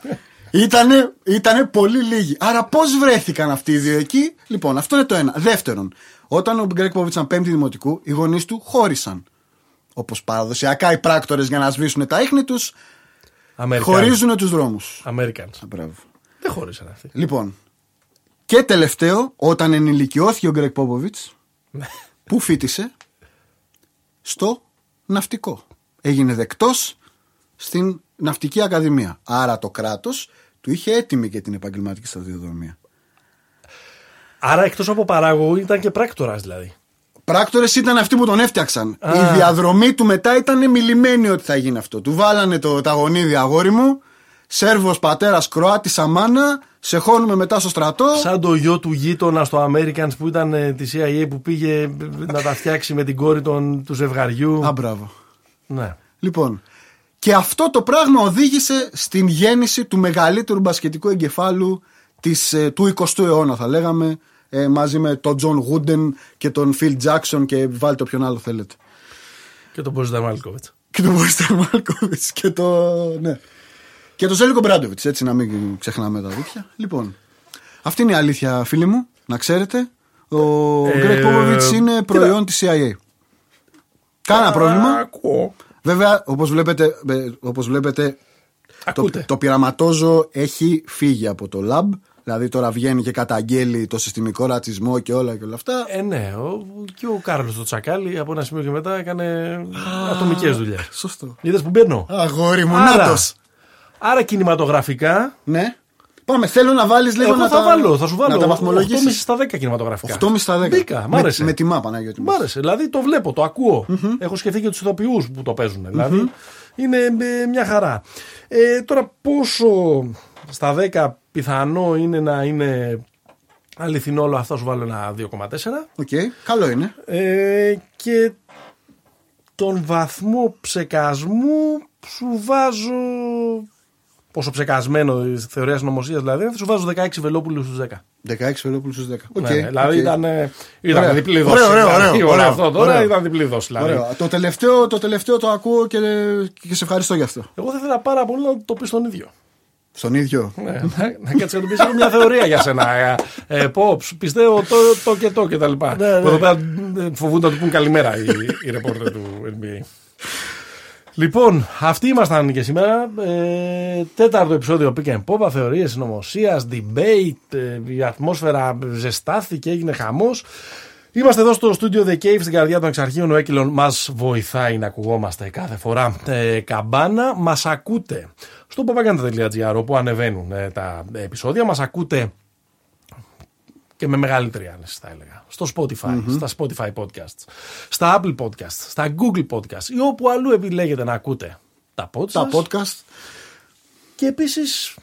ήτανε, ήτανε πολύ λίγοι. Άρα πώς βρέθηκαν αυτοί οι δύο εκεί; Λοιπόν, αυτό είναι το ένα. Δεύτερον, όταν ο Γκρέκ Πόβιτς ήταν πέμπτη δημοτικού, οι γονείς του χώρισαν. Όπως παραδοσιακά οι πράκτορες για να σβήσουν τα ίχνη τους, χωρίζουν τους δρόμους. Americans. Μπράβο. Δεν χώρισαν αυτοί. Λοιπόν, και τελευταίο, όταν ενηλικιώθηκε ο Γκρέκ Πόποβιτς, Ναι. πού φίτησε, στο ναυτικό. Έγινε δεκτός στην ναυτική ακαδημία. Άρα το κράτος του είχε έτοιμη και την επαγγελματική σταδιοδρομία. Άρα εκτός από παράγωγο ήταν και πράκτορας δηλαδή. Πράκτορες ήταν αυτοί που τον έφτιαξαν. Α. Η διαδρομή του μετά ήταν μιλημένη ότι θα γίνει αυτό. Του βάλανε το, τα γονίδια αγόρι μου. Σέρβος πατέρας Κροάτης Αμάνα. Σε χώνουμε μετά στο στρατό. Σαν το γιο του γείτονα στο Americans που ήταν ε, της CIA που πήγε ε, να τα φτιάξει με την κόρη των, του ζευγαριού. Α, μπράβο. Ναι. Λοιπόν, και αυτό το πράγμα οδήγησε στην γέννηση του μεγαλύτερου μπασκετικού εγκεφάλου της, ε, του 20ου αιώνα, θα λέγαμε, ε, μαζί με τον Τζον Γούντεν και τον Φιλ Τζάξον και βάλτε όποιον άλλο θέλετε. Και τον Μπόζινταρ Μάλκοβιτς. Και τον Μπόζινταρ Μάλκοβιτς και το. Ναι. Και τον Ζέλικο Ομπράντοβιτς, έτσι να μην ξεχνάμε τα δίκτυα. Λοιπόν, αυτή είναι η αλήθεια, φίλοι μου, να ξέρετε. Ο Ε, Γκρέκ Πόποβιτ είναι κοίτα. προϊόν της CIA. Κάνα πρόβλημα. Ακούω. Βέβαια, όπως βλέπετε, ε, όπως βλέπετε το, Ακούτε. το πειραματόζω έχει φύγει από το lab. Δηλαδή τώρα βγαίνει και καταγγέλει το συστημικό ρατσισμό και όλα και όλα αυτά. Ε, ναι. Ο, και ο Κάρλος το Τσακάλι από ένα σημείο και μετά έκανε ατομικές δουλειές. Σωστό. Είδες που μπαίνω; Αγόρι μου, Άρα, νάτος. Άρα κινηματογραφικά. Ναι. Πάμε, θέλω να βάλεις λίγο Εγώ να θα τα, βάλω, θα σου βάλω. Να τα 8,5 βαθμολογήσεις. στα 10 κινηματογραφικά. 8,5 στα 10. 10. Μ' Με, άρεσε. με τιμά, Παναγιώτη. μου. Μ' άρεσε. Δηλαδή το βλέπω, το ακούω Έχω σκεφτεί και τους ηθοποιούς που το παίζουν. Δηλαδή είναι ε, μια χαρά. Ε, τώρα πόσο στα 10 πιθανό είναι να είναι αληθινό όλο αυτό, σου βάλω ένα 2,4. Οκ, καλό είναι. Ε, και τον βαθμό ψεκασμού σου βάζω. Πόσο ψεκασμένο η θεωρία συνωμοσίας δηλαδή, θα σου βάζω 16 βελόπουλους στους 10. 16 Βελόπουλους στους 10. Οκ, Ναι, ναι, δηλαδή οκ. ήταν, ε, ήταν Ωραίο. διπλή Ωραίο, δόση. ωραίο, δηλαδή, ωραίο, όλο ωραίο. αυτό τώρα Ωραίο. ήταν διπλή δόση. Δηλαδή. Ωραίο. Το τελευταίο, το τελευταίο το ακούω και, και σε ευχαριστώ γι' αυτό. Εγώ θα ήθελα πάρα πολύ να το πεις στον ίδιο. Στον ίδιο. Ναι, να, να κάτσεις να του πεις: Έχω μια θεωρία για σένα. Ε, ε, πω, ψ, πιστεύω το, το και το και τα λοιπά. Ναι, ναι. Που Εδώ πέρα ε, φοβούνται να του πούν καλημέρα οι, οι ρεπόρτερ του NBA. Λοιπόν, αυτοί ήμασταν και σήμερα. Ε, τέταρτο επεισόδιο Pick and Pop, θεωρίες συνωμοσίας, debate. ε, η ατμόσφαιρα ζεστάθηκε, έγινε χαμός. Είμαστε εδώ στο στούντιο The Cave στην καρδιά των εξαρχείων. Ο Έκυλον μας βοηθάει να ακουγόμαστε κάθε φορά. Ε, καμπάνα, μας ακούτε στο papaganda.gr όπου ανεβαίνουν ε, τα επεισόδια. Μας ακούτε και με μεγαλύτερη άνεση θα έλεγα. Στο Spotify, στα Spotify podcasts, στα Apple podcasts, στα Google podcasts ή όπου αλλού επιλέγετε να ακούτε τα podcasts. Τα podcast. Και επίσης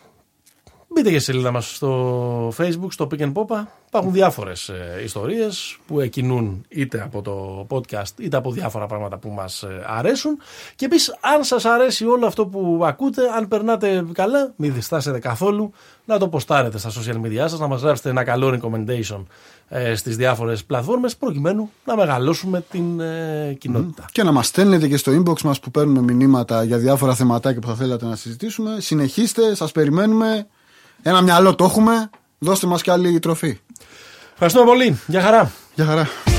μπείτε και στη σελίδα μας στο Facebook, στο Pick and Popa Υπάρχουν διάφορες ιστορίες που εκκινούν είτε από το podcast είτε από διάφορα πράγματα που μας αρέσουν. Και επίσης, αν σας αρέσει όλο αυτό που ακούτε, αν περνάτε καλά, μην διστάσετε καθόλου να το ποστάρετε στα social media σας, να μας γράψετε ένα καλό recommendation ε, στις διάφορες πλατφόρμες προκειμένου να μεγαλώσουμε την ε, κοινότητα. Και να μας στέλνετε και στο inbox μας που παίρνουμε μηνύματα για διάφορα θεματάκια που θα θέλατε να συζητήσουμε. Συνεχίστε, σας περιμένουμε. Ένα μυαλό το έχουμε. Δώστε μας και άλλη τροφή. Ευχαριστούμε πολύ. Γεια χαρά. Γεια χαρά.